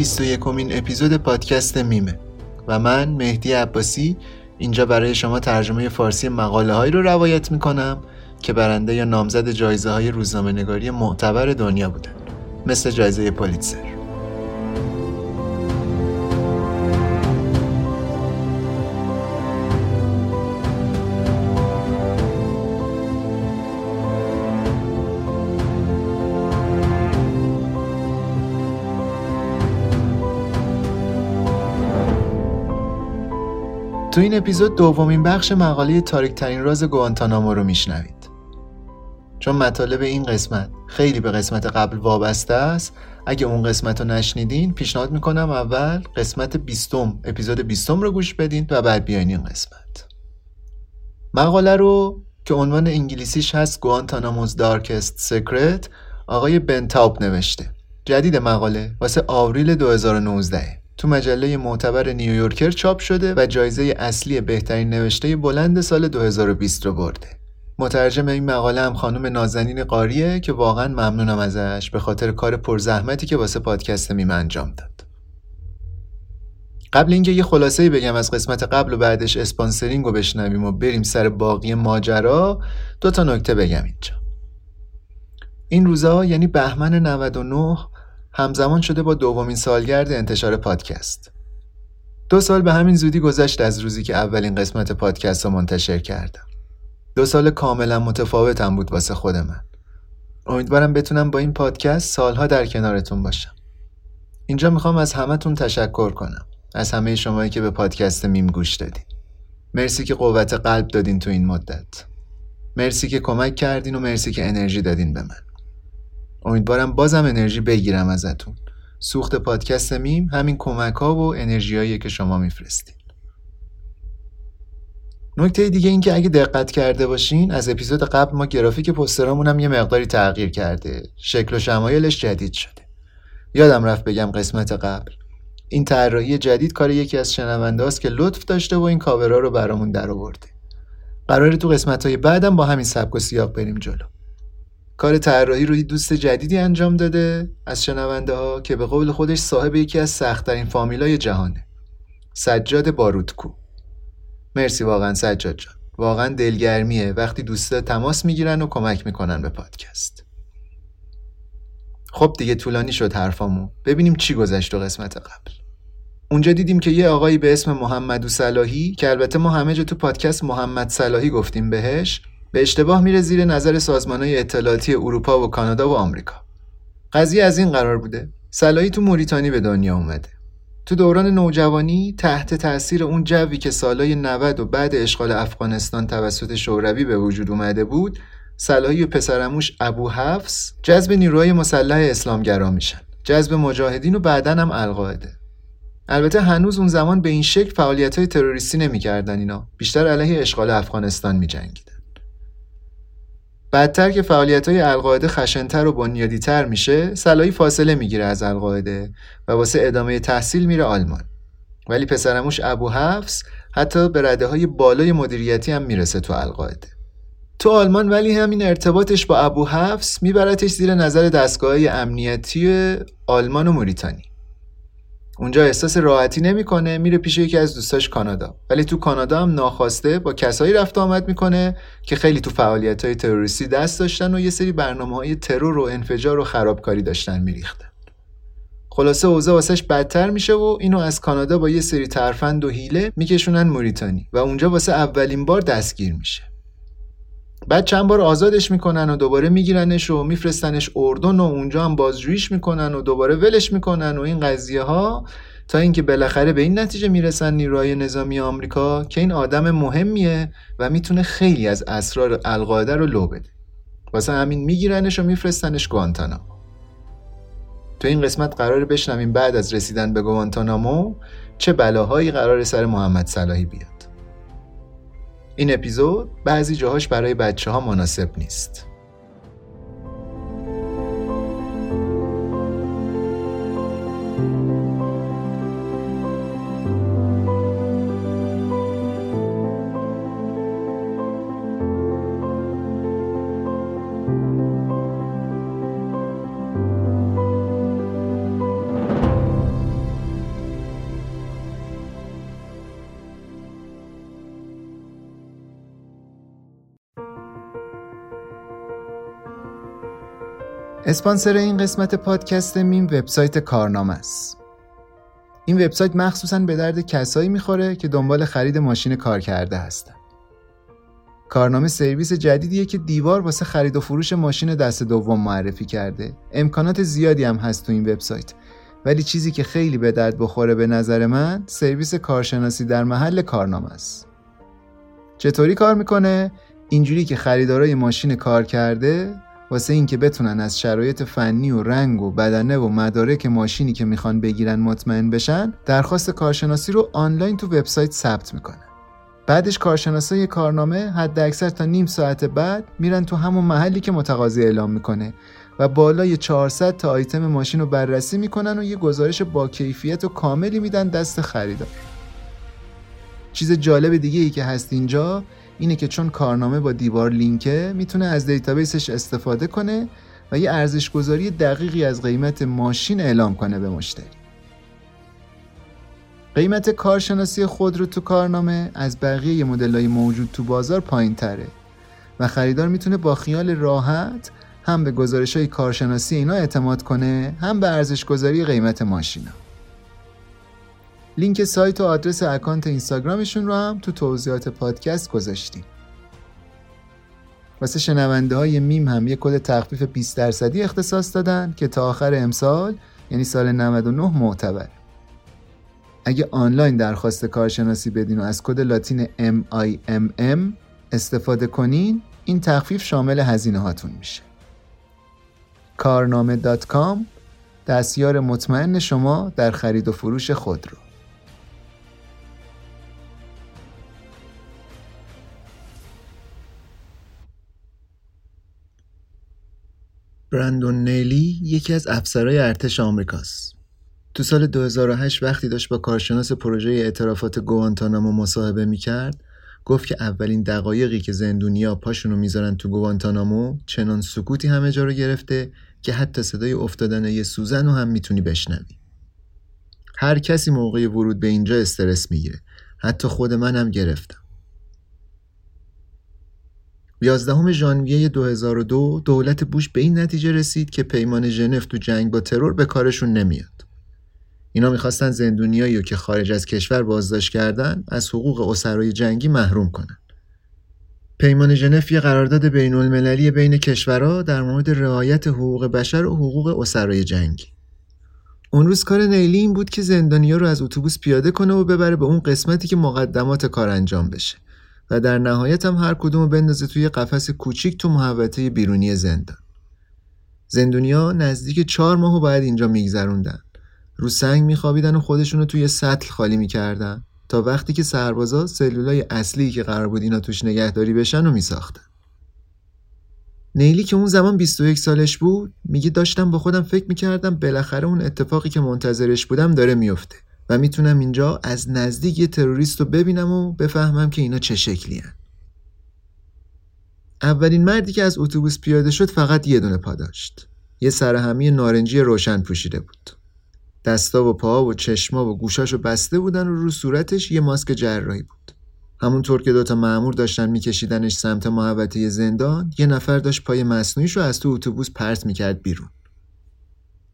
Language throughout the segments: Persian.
21 امین اپیزود پادکست میمه و من مهدی عباسی اینجا برای شما ترجمه فارسی مقاله هایی رو روایت می‌کنم که برنده یا نامزد جایزه های روزنامه نگاری معتبر دنیا بودن مثل جایزه پولیتسر. تو این اپیزود دومین بخش مقاله تاریک ترین راز گوانتانامو رو میشنوید. چون مطالب این قسمت خیلی به قسمت قبل وابسته است اگه اون قسمت رو نشنیدین پیشنهاد می‌کنم اول قسمت بیستم اپیزود بیستم رو گوش بدین و بعد بیاین این قسمت. مقاله رو که عنوان انگلیسیش هست گوانتاناموز دارکست سکرت آقای بنتاوب نوشته. جدید مقاله واسه آوریل 2019 تو مجله معتبر نیویورکر چاپ شده و جایزه اصلی بهترین نوشته بلند سال 2020 رو برده. مترجم این مقاله هم خانم نازنین قاریه که واقعا ممنونم ازش به خاطر کار پرزحمتی که واسه پادکست میم انجام داد. قبل اینکه یه خلاصه بگم از قسمت قبل و بعدش sponsoring رو بشنویم و بریم سر باقی ماجرا دو تا نکته بگم اینجا. این روزا یعنی بهمن 99 همزمان شده با دومین سالگرد انتشار پادکست. دو سال به همین زودی گذشت از روزی که اولین قسمت پادکست رو منتشر کردم. دو سال کاملا متفاوتم بود واسه خود من. امیدوارم بتونم با این پادکست سالها در کنارتون باشم. اینجا می‌خوام از همهتون تشکر کنم. از همه شمایی که به پادکست میم گوش دادین. مرسی که قوت قلب دادین تو این مدت. مرسی که کمک کردین و مرسی که انرژی دادین به من. امیدوارم بازم انرژی بگیرم ازتون. سوخت پادکست میم همین کمک ها و انرژی که شما میفرستید. نکته دیگه این که اگه دقت کرده باشین از اپیزود قبل ما گرافیک پسترامون هم یه مقداری تغییر کرده. شکل و شمایلش جدید شده. یادم رفت بگم قسمت قبل. این طراحی جدید کار یکی از شنونده است که لطف داشته و این کاورا رو برامون در آورده. قراره تو قسمت های بعدم با همین سبک و سیاق بریم جلو. کار طراحی روی دوست جدیدی انجام داده از شنونده ها که به قول خودش صاحب یکی از سختترین فامیلای جهانه. سجاد بارودکو مرسی واقعا سجاد جان. واقعا دلگرمیه. وقتی دوستا تماس می‌گیرن و کمک می‌کنن به پادکست. خب دیگه طولانی شد حرفامو. ببینیم چی گذشت تو قسمت قبل. اونجا دیدیم که یه آقایی به اسم محمد صلاحی که البته ما همه جا تو پادکست محمد صلاحی گفتیم بهش به اشتباه میره زیر نظر سازمان های اطلاعاتی اروپا و کانادا و آمریکا. قضیه از این قرار بوده صلاحی تو موریتانی به دنیا اومده. تو دوران نوجوانی تحت تاثیر اون جوی که سالای 90 و بعد اشغال افغانستان توسط شوروی به وجود اومده بود صلاحی و پسرموش ابو حفص جذب نیروهای مسلح اسلامگرا میشن. جذب مجاهدین و بعدا هم القاعده. البته هنوز اون زمان به این شکل فعالیت های تروریستی نمی‌کردن اینا. بیشتر علیه اشغال افغانستان می جنگیدن. بعدتر که فعالیت های القاعده خشنتر و بنیادیتر میشه سلایی فاصله می‌گیره از القاعده و واسه ادامه تحصیل میره آلمان. ولی پسرموش ابو حفص حتی به رده های بالای مدیریتی هم می‌رسه تو القاعده. تو آلمان ولی همین ارتباطش با ابو حفص میبرتش زیر نظر دستگاه امنیتی آلمان و موریتانی. اونجا احساس راحتی نمی‌کنه میره پیش یکی از دوستاش کانادا. ولی تو کانادا هم ناخواسته با کسایی رفت آمد می‌کنه که خیلی تو فعالیت های تروریستی دست داشتن و یه سری برنامه های ترور و انفجار و خرابکاری داشتن میریختن خلاصه اوضاع واسش بدتر میشه و اینو از کانادا با یه سری ترفند و هیله میکشونن موریتانی و اونجا واسه اولین بار دستگیر میشه. بعد چند بار آزادش می‌کنن و دوباره میگیرنش و میفرستنش اردن و اونجا هم بازجوییش می‌کنن و دوباره ولش می‌کنن و این قضیه ها تا اینکه بالاخره به این نتیجه می‌رسن نیروهای نظامی آمریکا که این آدم مهمیه و می‌تونه خیلی از اسرار القاعده رو لو بده. واسه همین میگیرنش و میفرستنش گوانتانامو. تو این قسمت قرار بشنویم بعد از رسیدن به گوانتانامو چه بلاهایی قرار سر محمد صلاحی بیاد. این اپیزود بعضی جاهاش برای بچه ها مناسب نیست. اسپانسر این قسمت پادکست میم وبسایت کارنامه است. این وبسایت مخصوصا به درد کسایی می‌خوره که دنبال خرید ماشین کار کرده هستن. کارنامه سرویس جدیدیه که دیوار واسه خرید و فروش ماشین دست دوم معرفی کرده. امکانات زیادی هم هست تو این وبسایت. ولی چیزی که خیلی به درد بخوره به نظر من سرویس کارشناسی در محل کارنامه است. چطوری کار می‌کنه؟ اینجوری که خریدارای ماشین کار کرده واسه اینکه بتونن از شرایط فنی و رنگ و بدنه و مدارک ماشینی که می‌خوان بگیرن مطمئن بشن درخواست کارشناسی رو آنلاین تو وبسایت ثبت می‌کنن. بعدش کارشناسای کارنامه حد اکثر تا نیم ساعت بعد میرن تو همون محلی که متقاضی اعلام می‌کنه و بالای 400 تا آیتم ماشین رو بررسی می‌کنن و یه گزارش با کیفیت و کاملی میدن دست خریدار. چیز جالب دیگه ای که هست اینجا اینه که چون کارنامه با دیوار لینکه می‌تونه از دیتابیسش استفاده کنه و یه ارزش گذاری دقیقی از قیمت ماشین اعلام کنه به مشتری. قیمت کارشناسی خود رو تو کارنامه از بقیه های موجود تو بازار پایین تره و خریدار می‌تونه با خیال راحت هم به گزارش های کارشناسی اینا اعتماد کنه هم به ارزش گذاری قیمت ماشینا. لینک سایت و آدرس اکانت اینستاگرامشون رو هم تو توضیحات پادکست گذاشتیم. واسه شنونده های میم هم یه کد تخفیف 20 درصدی اختصاص دادن که تا آخر امسال یعنی سال 99 معتبره. اگه آنلاین درخواست کارشناسی بدین و از کد لاتین MIMM استفاده کنین این تخفیف شامل هزینه هاتون میشه. کارنامه dot com دستیار مطمئن شما در خرید و فروش خودرو برندون نیلی یکی از افسرهای ارتش آمریکاست. تو سال 2008 وقتی داشت با کارشناس پروژه اعترافات گوانتانامو مصاحبه می‌کرد گفت که اولین دقایقی که زندونیا پاشونو می‌ذارن تو گوانتانامو چنان سکوتی همه جا رو گرفته که حتی صدای افتادن یه سوزن رو هم می‌تونی بشنوی. هر کسی موقع ورود به اینجا استرس می‌گیره. حتی خود من هم گرفتم. 11 ژانویه 2002 دولت بوش به این نتیجه رسید که پیمان ژنو تو جنگ با ترور به کارشون نمیاد. اینا می‌خواستن زندونیایی که خارج از کشور بازداشت کردن از حقوق اسرای جنگی محروم کنن. پیمان ژنو یه قرارداد بین المللی بین کشورها در مورد رعایت حقوق بشر و حقوق اسرای جنگی. اون روز کار نیلی این بود که زندانیا رو از اتوبوس پیاده کنه و ببره به اون قسمتی که مقدمات کار انجام بشه و در نهایت هم هر کدوم بندازه توی قفس کوچیک تو محوطه بیرونی زندان. زندونیا نزدیک چهار ماهو باید اینجا میگذروندن. رو سنگ میخوابیدن و خودشونو توی سطل خالی می‌کردن تا وقتی که سربازا سلولای اصلی که قرار بود اینا توش نگهداری بشن و میساختن. نیلی که اون زمان 21 سالش بود میگه داشتم با خودم فکر می‌کردم بالاخره اون اتفاقی که منتظرش بودم داره میفته و می‌تونم اینجا از نزدیک یه تروریست رو ببینم و بفهمم که اینا چه شکلی هن. اولین مردی که از اتوبوس پیاده شد فقط یه دونه پا داشت. یه سرهمی نارنجی روشن پوشیده بود. دستا و پاها و چشما و گوشاشو بسته بودن و رو صورتش یه ماسک جراحی بود. همونطور که دوتا معمور داشتن میکشیدنش سمت محوطه زندان یه نفر داشت پای مصنوعیش رو از تو اتوبوس پرت می‌کرد بیرون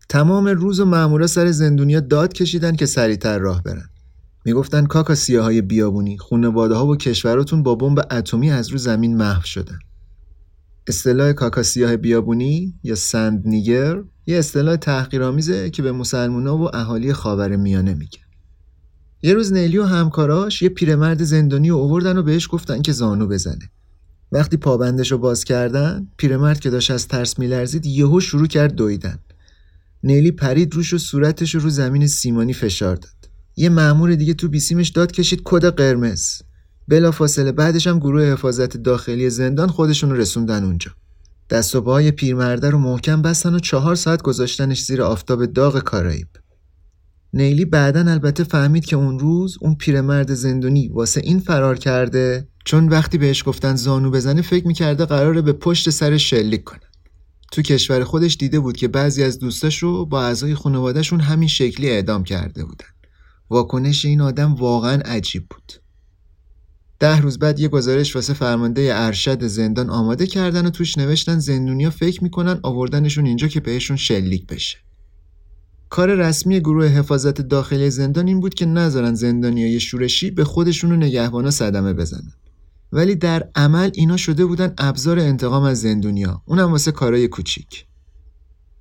تمام روز و مامورا سر زندونیا داد کشیدن که سریعتر راه برن. می‌گفتن کاکا سیاهای بیابونی خونواده ها و کشوراتون با بمب اتمی از رو زمین محو شدن. اصطلاح کاکا سیاه بیابونی یا سند نیگر یه اصطلاح تحقیرآمیزه که به مسلمونا و اهالی خاور میانه میگه. یه روز نیلی و همکاراش یه پیرمرد زندانی رو اووردن و بهش گفتن که زانو بزنه. وقتی پابندش رو باز کردن پیرمرد که داشت از ترس میلرزید یهو شروع کرد دویدن. نیلی پرید روش و صورتش رو, زمین سیمانی فشار داد. یه مأمور دیگه تو بیسیمش داد کشید کد قرمز. بلا فاصله بعدش هم گروه حفاظت داخلی زندان خودشون رسوندن اونجا. دست و پاهای پیرمرده رو محکم بستن و چهار ساعت گذاشتنش زیر آفتاب داغ کارائیب. نیلی بعدا البته فهمید که اون روز اون پیرمرد زندونی واسه این فرار کرده چون وقتی بهش گفتن زانو بزنه فکر می‌کرده قراره به پشت سر شلیک کنه. تو کشور خودش دیده بود که بعضی از دوستاش رو با اعضای خانوادهشون همین شکلی اعدام کرده بودن. واکنش این آدم واقعا عجیب بود. ده روز بعد یه گزارش واسه فرمانده ارشد زندان آماده کردن و توش نوشتن زندونیا فکر می‌کنن آوردنشون اینجا که بهشون شلیک بشه. کار رسمی گروه حفاظت داخلی زندان این بود که نذارن زندانیای شورشی به خودشون و نگهبانا صدمه بزنن. ولی در عمل اینا شده بودن ابزار انتقام از زندونیا. اونم واسه کارای کوچیک.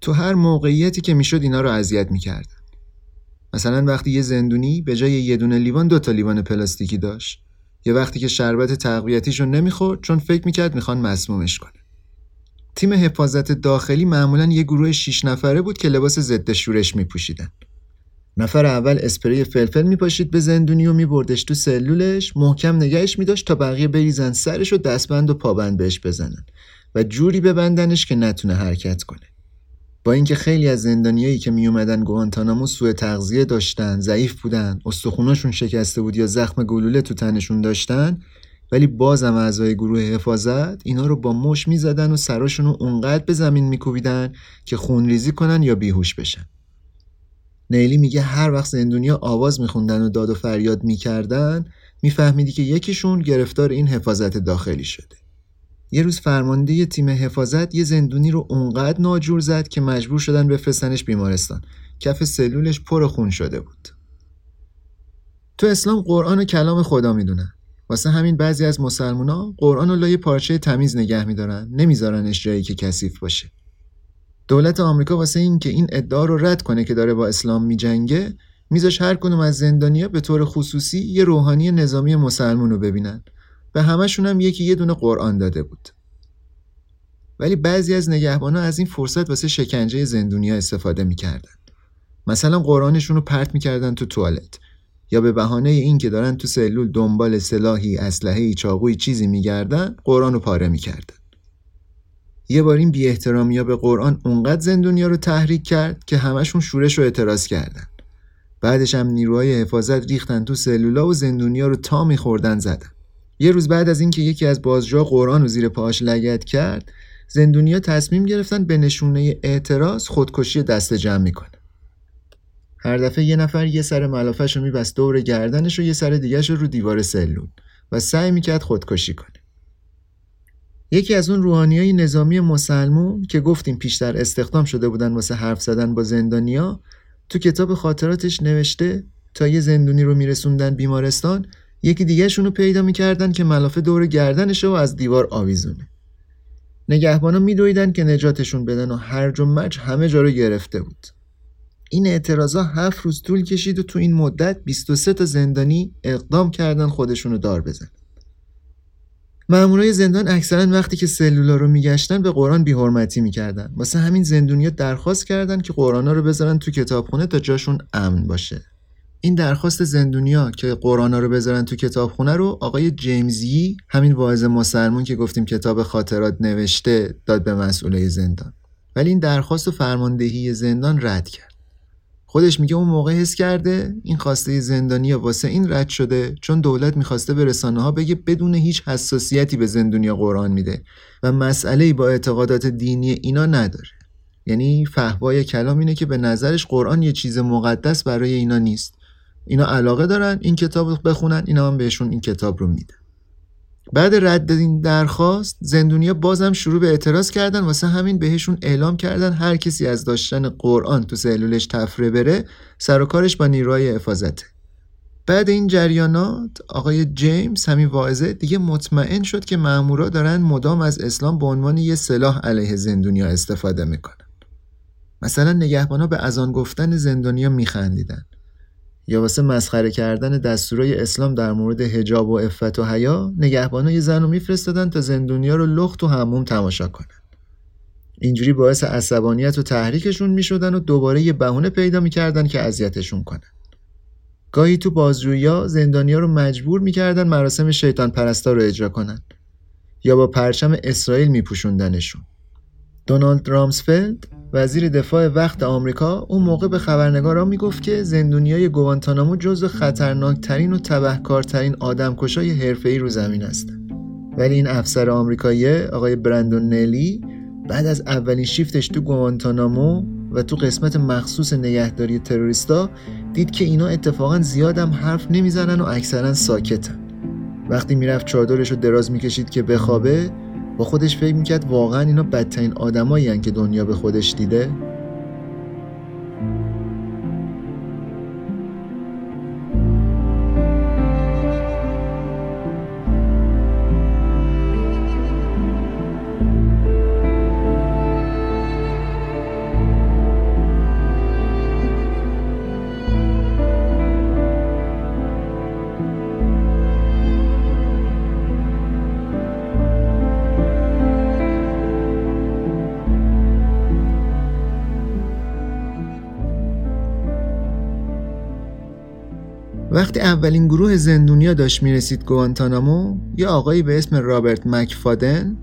تو هر موقعیتی که می‌شد اینا رو اذیت می‌کردن. مثلا وقتی یه زندونی به جای یه دونه لیوان دو تا لیوان پلاستیکی داشت یه وقتی که شربت تقویتیشو نمی‌خورد چون فکر می‌کرد می‌خوان مسمومش کنه. تیم حفاظت داخلی معمولا یه گروه 6 نفره بود که لباس ضد شورش میپوشیدن. نفر اول اسپری فلفل میپاشید به زندونی و میبردش تو سلولش محکم نگهش میداشت تا بقیه بریزن سرش و دستبند و پابند بهش بزنن و جوری ببندنش که نتونه حرکت کنه. با اینکه خیلی از زندانیایی که میومدن گوانتانامو سوء تغذیه داشتن، ضعیف بودن، استخوناشون شکسته بود یا زخم گلوله تو تنشون داشتن، ولی بازم اعضای گروه حفاظت اینا رو با مش می‌زدن و سراشون رو اونقدر به زمین میکوبیدن که خونریزی کنن یا بیهوش بشن نیلی میگه هر وقت زندونیا آواز میخوندن و داد و فریاد می‌کردن میفهمیدی که یکیشون گرفتار این حفاظت داخلی شده. یه روز فرمانده تیم حفاظت یه زندونی رو اونقدر ناجور زد که مجبور شدن بفرستنش بیمارستان. کف سلولش پر خون شده بود. تو اسلام قرآن و کلام خدا می‌دونن. واسه همین بعضی از مسلمونا قرآن رو لای پارچه تمیز نگه میدارن نمیذارنش جایی که کثیف باشه. دولت آمریکا واسه این که این ادعا رو رد کنه که داره با اسلام میجنگه میذاش هر کنم از زندانیا به طور خصوصی یه روحانی نظامی مسلمون رو ببینن. به همشون هم یکی یه دونه قرآن داده بود. ولی بعضی از نگهبانا از این فرصت واسه شکنجه زندونیا استفاده می‌کردن. مثلا قرآنشون رو پرت می‌کردن تو توالت یا به بهانه این که دارن تو سلول دنبال سلاحی، اسلحه‌ای، چاقوی چیزی میگردن، قرآن رو پاره می‌کردن. یه بار این بی احترامی به قرآن اونقدر زندونیا رو تحریک کرد که همشون شورش رو اعتراض کردن. بعدش هم نیروهای حفاظت ریختن تو سلولا و زندونیا رو تا میخوردن زدن. یه روز بعد از اینکه یکی از بازجا قرآن رو زیر پاهاش لگت کرد، زندونیا تصمیم گرفتن به نشونه اعتراض خودکشی دست جمع می‌کنن. هر دفعه یه نفر یه سر ملافش رو میبست دور گردنش و یه سر دیگهش رو رو دیوار سلول و سعی می‌کرد خودکشی کنه. یکی از اون روحانی های نظامی مسلمون که گفتیم پیشتر استخدام شده بودن واسه حرف زدن با زندانیا تو کتاب خاطراتش نوشته تا یه زندونی رو میرسوندن بیمارستان یکی دیگه رو پیدا می‌کردن که ملافه دور گردنشه و از دیوار آویزونه. نگهبانا میدویدن که نجاتشون بدن و هرج و مرج همه جا رو گرفته بود. این اعتراضا هفت روز طول کشید و تو این مدت 23 تا زندانی اقدام کردن خودشونو دار بزن مامورای زندان اکثرا وقتی که سلولا رو میگشتن به قرآن بیحرمتی می‌کردن. واسه همین زندونیا درخواست کردن که قرآنا رو بذارن تو کتابخونه تا جاشون امن باشه. این درخواست زندونیا که قرانا رو بذارن تو کتابخونه رو آقای جیمزی همین واعظ مسلمون که گفتیم کتاب خاطرات نوشته داد به مسئولای زندان. ولی این درخواست و فرماندهی زندان رد کرد. خودش میگه اون موقع حس کرده این خواسته زندانیا واسه این رد شده چون دولت می‌خواسته به رسانه ها بگه بدون هیچ حساسیتی به زندونیا قرآن میده و مسئله با اعتقادات دینی اینا نداره. یعنی فهوای کلام اینه که به نظرش قرآن یه چیز مقدس برای اینا نیست. اینا علاقه دارن این کتاب بخونن اینا هم بهشون این کتاب رو میدن. بعد رد این درخواست زندونیا بازم شروع به اعتراض کردن واسه همین بهشون اعلام کردن هر کسی از داشتن قرآن تو سلولش تفره بره سر و کارش با نیروهای حفاظته بعد این جریانات آقای جیمز همین واعظه دیگه مطمئن شد که مامورا دارن مدام از اسلام به عنوان یه سلاح علیه زندونیا استفاده می‌کنن. مثلا نگهبانا به ازان گفتن زندانیا میخندیدن. یا واسه مسخره کردن دستورای اسلام در مورد حجاب و عفت و حیا نگهبانا یه زن رو میفرستادن تا زندونیا رو لخت و هموم تماشا کنن. اینجوری باعث عصبانیت و تحریکشون می‌شدن و دوباره یه بهونه پیدا می‌کردن که اذیتشون کنن. گاهی تو بازجویی زندانیا رو مجبور می‌کردن مراسم شیطان پرستا رو اجرا کنن یا با پرچم اسرائیل میپوشوندنشون. دونالد رامسفلد وزیر دفاع وقت آمریکا اون موقع به خبرنگارا می‌گفت که زندونیای گوانتانامو جزو خطرناکترین و تبهکارترین آدمکشای حرفه‌ای رو زمین هستن ولی این افسر آمریکایی آقای برندون نلی بعد از اولین شیفتش تو گوانتانامو و تو قسمت مخصوص نگهداری تروریستا دید که اینا اتفاقا زیادم حرف نمی‌زنن و اکثرا ساکتن. وقتی می‌رفت چادرش رو دراز می‌کشید که بخوابه با خودش فکر می‌کرد واقعا اینا بدترین آدمایی که دنیا به خودش دیده. وقتی اولین گروه زندونیا داشت می‌رسید گوانتانامو یه آقایی به اسم رابرت مکفادن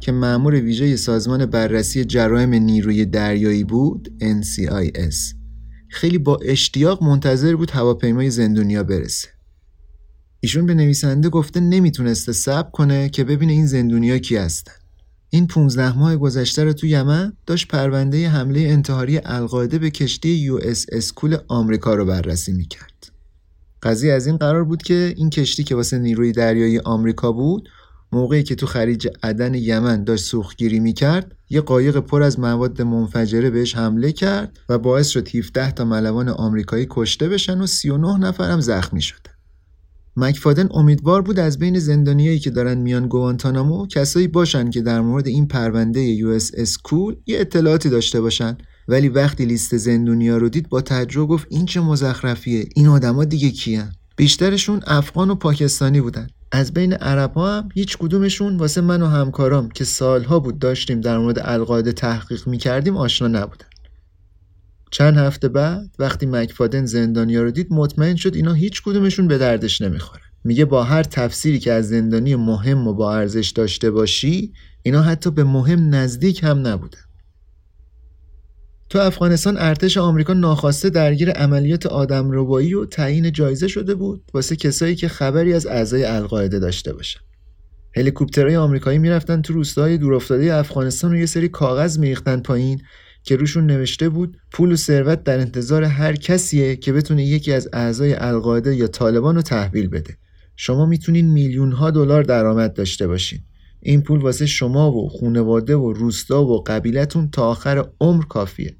که مأمور ویژه سازمان بررسی جرایم نیروی دریایی بود NCIS خیلی با اشتیاق منتظر بود هواپیمای زندونیا برسه. ایشون به نویسنده گفته نمی‌تونسته صبر کنه که ببینه این زندونیا کی هستن. این 15 ماه گذشته رو تو یمن داشت پرونده حمله انتحاری القاعده به کشتی USS Cole آمریکا رو بررسی می‌کرد. قضیه از این قرار بود که این کشتی که واسه نیروی دریایی آمریکا بود موقعی که تو خلیج عدن یمن داشت سوختگیری می‌کرد یه قایق پر از مواد منفجره بهش حمله کرد و باعث شد 17 تا ملوان آمریکایی کشته بشن و 39 نفرم زخمی شدن. مکفادن امیدوار بود از بین زندانیایی که دارن میان گوانتانامو کسایی باشن که در مورد این پرونده یو اس اسکول یه اطلاعاتی داشته باشن ولی وقتی لیست زندونیا رو دید با تعجب گفت این چه مزخرفیه؟ این آدما دیگه کیان؟ بیشترشون افغان و پاکستانی بودن. از بین عرب ها هم هیچ کدومشون واسه من و همکارام که سالها بود داشتیم در مورد القاعده تحقیق می‌کردیم آشنا نبودن. چند هفته بعد وقتی مکفادن زندانیا رو دید مطمئن شد اینا هیچ کدومشون به دردش نمی‌خوره. میگه با هر تفسیری که از زندانی مهم و با ارزش داشته باشی اینا حتی به مهم نزدیک هم نبودن. تو افغانستان ارتش آمریکا ناخواسته درگیر عملیات آدمربایی و تعیین جایزه شده بود واسه کسایی که خبری از اعضای القاعده داشته باشن. هلیکوپترهای آمریکایی می‌رفتن تو روستاهای دورافتاده افغانستان و یه سری کاغذ میریختن پایین که روشون نوشته بود پول و ثروت در انتظار هر کسیه که بتونه یکی از اعضای القاعده یا طالبان رو تحویل بده. شما می‌تونین میلیون ها دلار درآمد داشته باشین. این پول واسه شما و خونواده و روستا و قبیلتون تا آخر عمر کافیه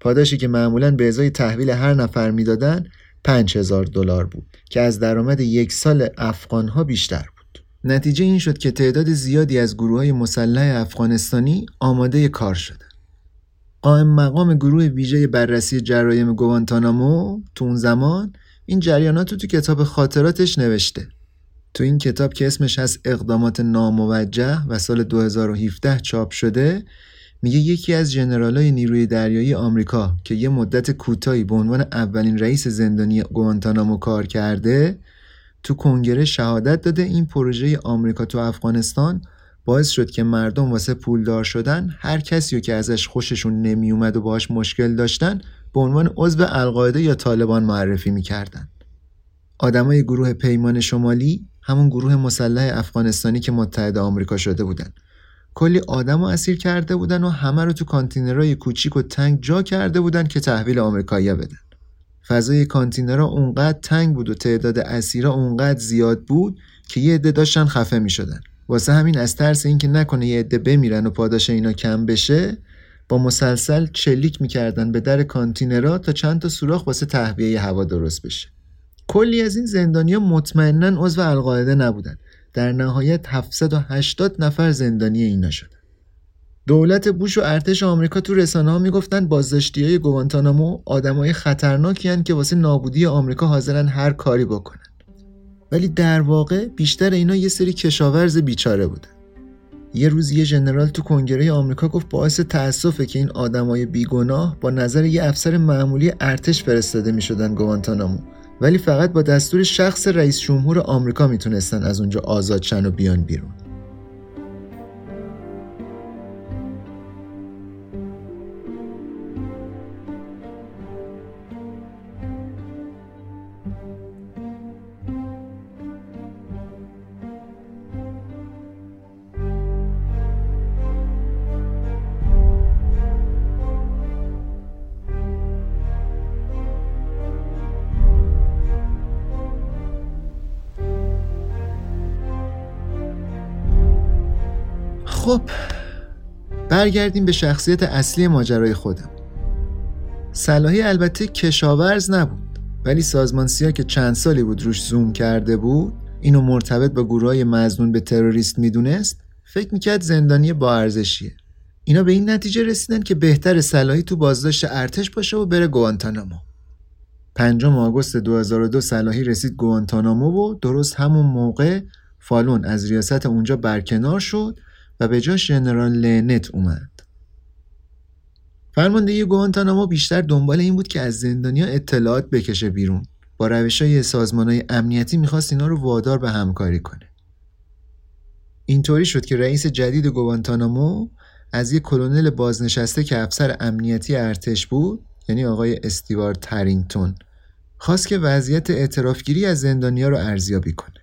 پاداشی که معمولا به ازای تحویل هر نفر می‌دادن 5000 دلار بود که از درآمد یک سال افغانها بیشتر بود. نتیجه این شد که تعداد زیادی از گروه های مسلح افغانستانی آماده کار شدند. قائم مقام گروه ویژه بررسی جرایم گوانتانامو تو اون زمان این جریانات رو تو کتاب خاطراتش نوشته تو این کتاب که اسمش هست اقدامات ناموجه و سال 2017 چاپ شده میگه یکی از ژنرالای نیروی دریایی آمریکا که یه مدت کوتاهی به عنوان اولین رئیس زندانی گوانتانامو کار کرده تو کنگره شهادت داده این پروژه آمریکا تو افغانستان باعث شد که مردم واسه پولدار شدن هر کسی که ازش خوششون نمیومد و باهاش مشکل داشتن به عنوان عضو القاعده یا طالبان معرفی می‌کردن. آدمای گروه پیمان شمالی همون گروه مسلح افغانستانی که متحد آمریکا شده بودن. کلی آدم رو اسیر کرده بودن و همه رو تو کانتینرهای کوچیک و تنگ جا کرده بودن که تحویل آمریکایی‌ها بدن. فضای کانتینرها اونقدر تنگ بود و تعداد اسیرا اونقدر زیاد بود که یه عده داشتن خفه می شدن. واسه همین از ترس اینکه نکنه یه عده بمیرن و پاداش اینا کم بشه با مسلسل چلیک می‌کردن به در کانتینرها تا چند تا سوراخ واسه تهویه هوا درست بشه کلی از این زندانیا مطمئنا عضو القاعده نبودن. در نهایت 780 نفر زندانی اینا شدن. دولت بوش و ارتش آمریکا تو رسانه ها می‌گفتن بازداشتی های گوانتانامو آدمای خطرناکی که واسه نابودی آمریکا حاضرن هر کاری بکنن. ولی در واقع بیشتر اینا یه سری کشاورز بیچاره بودن. یه روز یه ژنرال تو کنگره آمریکا گفت باعث تأسفه که این آدمای بیگناه با نظر یه افسر معمولی ارتش فرستاده می‌شدن گوانتانامو. ولی فقط با دستور شخص رئیس جمهور آمریکا می‌تونستن از اونجا آزاد شن و بیان بیرون. برگردیم به شخصیت اصلی ماجرای خودم. صلاحی البته کشاورز نبود ولی سازمان سیا که چند سالی بود روش زوم کرده بود اینو مرتبط با گروه های مزنون به تروریست می‌دونست فکر می‌کرد زندانی با ارزشیه. اینا به این نتیجه رسیدن که بهتر صلاحی تو بازداشت ارتش باشه و بره گوانتانامو. 5 آگوست 2002 صلاحی رسید گوانتانامو و درست همون موقع فالون از ریاست اونجا برکنار شد به جاش ژنرال لنت اومد. فرماندهی گوانتانامو بیشتر دنبال این بود که از زندانیا اطلاعات بکشه بیرون. با روش های سازمان های امنیتی می‌خواست اینا رو وادار به همکاری کنه. اینطوری شد که رئیس جدید گوانتانامو از یک کلونل بازنشسته که افسر امنیتی ارتش بود یعنی آقای استیوار ترینگتون خواست که وضعیت اعترافگیری از زندانیا رو ارزیابی کنه.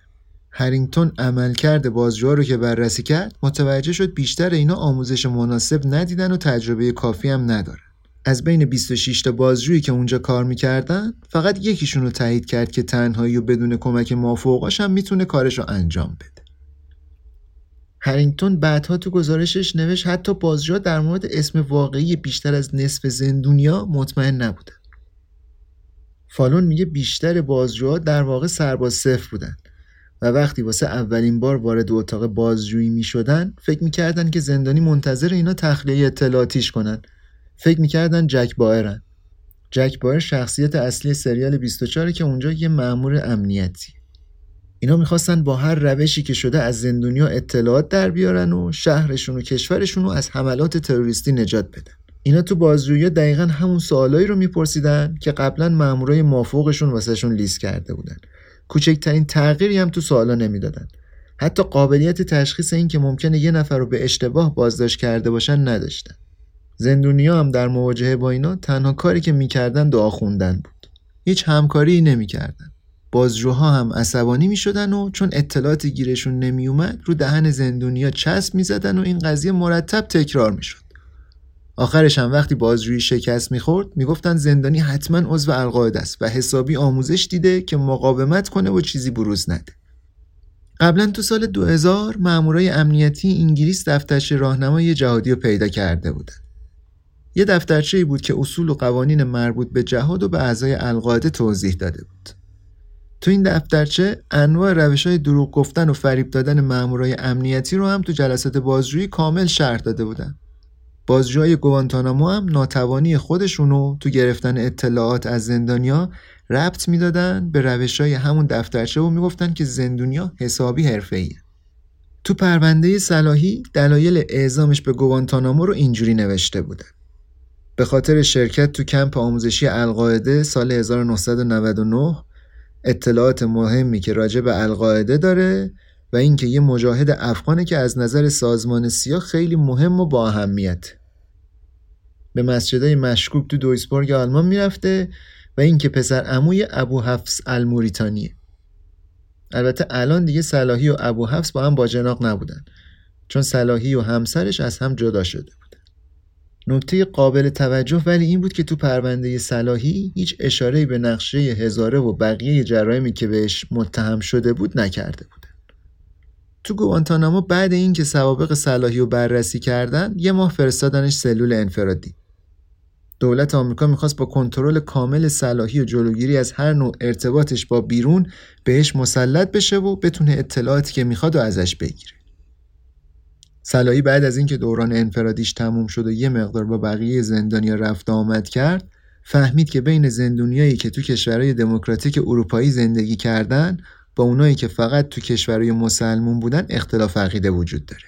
هرینگتون عملکرد بازجوها رو که بررسی کرد متوجه شد بیشتر اینا آموزش مناسب ندیدن و تجربه کافی هم ندارن. از بین 26 تا بازجویی که اونجا کار می‌کردن فقط یکیشون رو تایید کرد که تنهایی و بدون کمک مافوقاش هم می‌تونه کارش رو انجام بده. هرینگتون بعدها تو گزارشش نوشت حتی بازجوها در مورد اسم واقعی بیشتر از نصف زندونیا مطمئن نبودن. فالون میگه بیشتر بازجوها در واقع سرباز صفر بودن. و وقتی واسه اولین بار وارد اتاق بازجویی می شدن فکر می‌کردن که زندانی منتظر اینا تخلیه اطلاعاتیش کنن. فکر می‌کردن جک بایرن. جک بایر شخصیت اصلی سریال 24 که اونجا یه مأمور امنیتی. اینا می‌خواستن با هر روشی که شده از زندونیا اطلاعات در بیارن و شهرشون و کشورشون رو از حملات تروریستی نجات بدن. اینا تو بازجویی دقیقا همون سوالایی رو میپرسیدن که قبلا مامورای مافوقشون واسهشون لیست کرده بودن. کوچکترین تغییری هم تو سوالا نمی‌دادن. حتی قابلیت تشخیص این که ممکنه یه نفر رو به اشتباه بازداشت کرده باشن نداشتن. زندونیا هم در مواجهه با اینا تنها کاری که می‌کردن دعا خوندن بود. هیچ همکاری نمی‌کردن. بازجوها هم عصبانی می‌شدن و چون اطلاعات گیرشون نمیومد رو دهن زندونیا چسب می‌زدن و این قضیه مرتب تکرار می‌شد. آخرش هم وقتی بازجویی شکست می‌خورد می‌گفتن زندانی حتما عضو القاعده است و حسابی آموزش دیده که مقاومت کنه و چیزی بروز نده قبلا تو سال 2000 مامورای امنیتی انگلیس دفترچه راهنمای جهادی رو پیدا کرده بودن یه دفترچه بود که اصول و قوانین مربوط به جهاد و به اعضای القاعده توضیح داده بود. تو این دفترچه انواع روش های دروغ گفتن و فریب دادن مامورای امنیتی رو هم تو جلسات بازجویی کامل شرح داده بودن. بازجوهای گوانتانامو هم ناتوانی خودشونو تو گرفتن اطلاعات از زندانیا ربط می‌دادن به روش های همون دفترچه و می‌گفتن که زندونیا حسابی حرفه‌ایه. تو پرونده صلاحی دلایل اعزامش به گوانتانامو رو اینجوری نوشته بودن. به خاطر شرکت تو کمپ آموزشی القاعده سال 1999 اطلاعات مهمی که راجع به القاعده داره و اینکه یه مجاهد افغانه که از نظر سازمان سیاه خیلی مهم و با اهمیت به مسجدهای مشکوک تو دویسبورگ آلمان می‌رفته و اینکه پسر عموی ابو حفص الموریتانیه. البته الان دیگه صلاحی و ابو حفص با هم باجناق نبودن چون صلاحی و همسرش از هم جدا شده بودن. نکته قابل توجه ولی این بود که تو پرونده صلاحی هیچ اشاره به نقشه هزاره و بقیه جرایمی که بهش متهم شده بود نکرده بودن تو گوانتانامو بعد اینکه سوابق صلاحی رو بررسی کردن یه ماه فرستادنش سلول انفرادی دولت آمریکا می‌خواست با کنترل کامل صلاحی و جلوگیری از هر نوع ارتباطش با بیرون بهش مسلط بشه و بتونه اطلاعاتی که می‌خواد و ازش بگیره. صلاحی بعد از اینکه دوران انفرادیش تموم شد و یه مقدار با بقیه زندانیا رفت آمد کرد فهمید که بین زندونیایی که تو کشورهای دموکراتیک اروپایی زندگی کردن با اونایی که فقط تو کشورهای مسلمون بودن اختلاف عقیده وجود داره.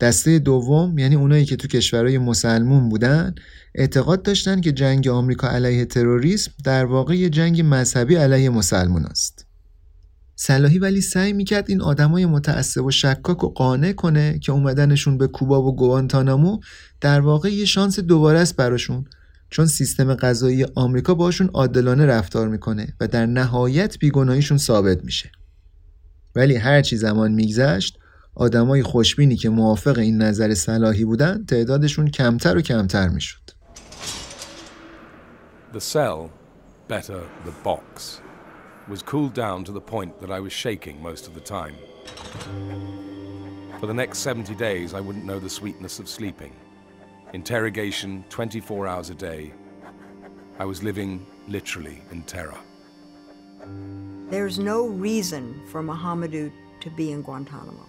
دسته دوم یعنی اونایی که تو کشورهای مسلمون بودن اعتقاد داشتن که جنگ آمریکا علیه تروریسم در واقع یه جنگ مذهبی علیه مسلمان است. صلاحی ولی سعی می‌کرد این آدمای متعصب و شکاک و قانع کنه که اومدنشون به کوبا و گوانتانامو در واقع یه شانس دوباره است براشون چون سیستم غذایی آمریکا باشون عادلانه رفتار می‌کنه و در نهایت بیگناهیشون ثابت میشه. ولی هرچی زمان میگذشت آدمای خوشبینی که موافق این نظر صلاحی بودن تعدادشون کمتر و کمتر می‌شد. The cell, better the box, was cooled down to the point that I was shaking most of the time. For the next 70 days, I wouldn't know the sweetness of sleeping. Interrogation 24 hours a day. I was living literally in terror. There's no reason for Mohamedou to be in Guantanamo.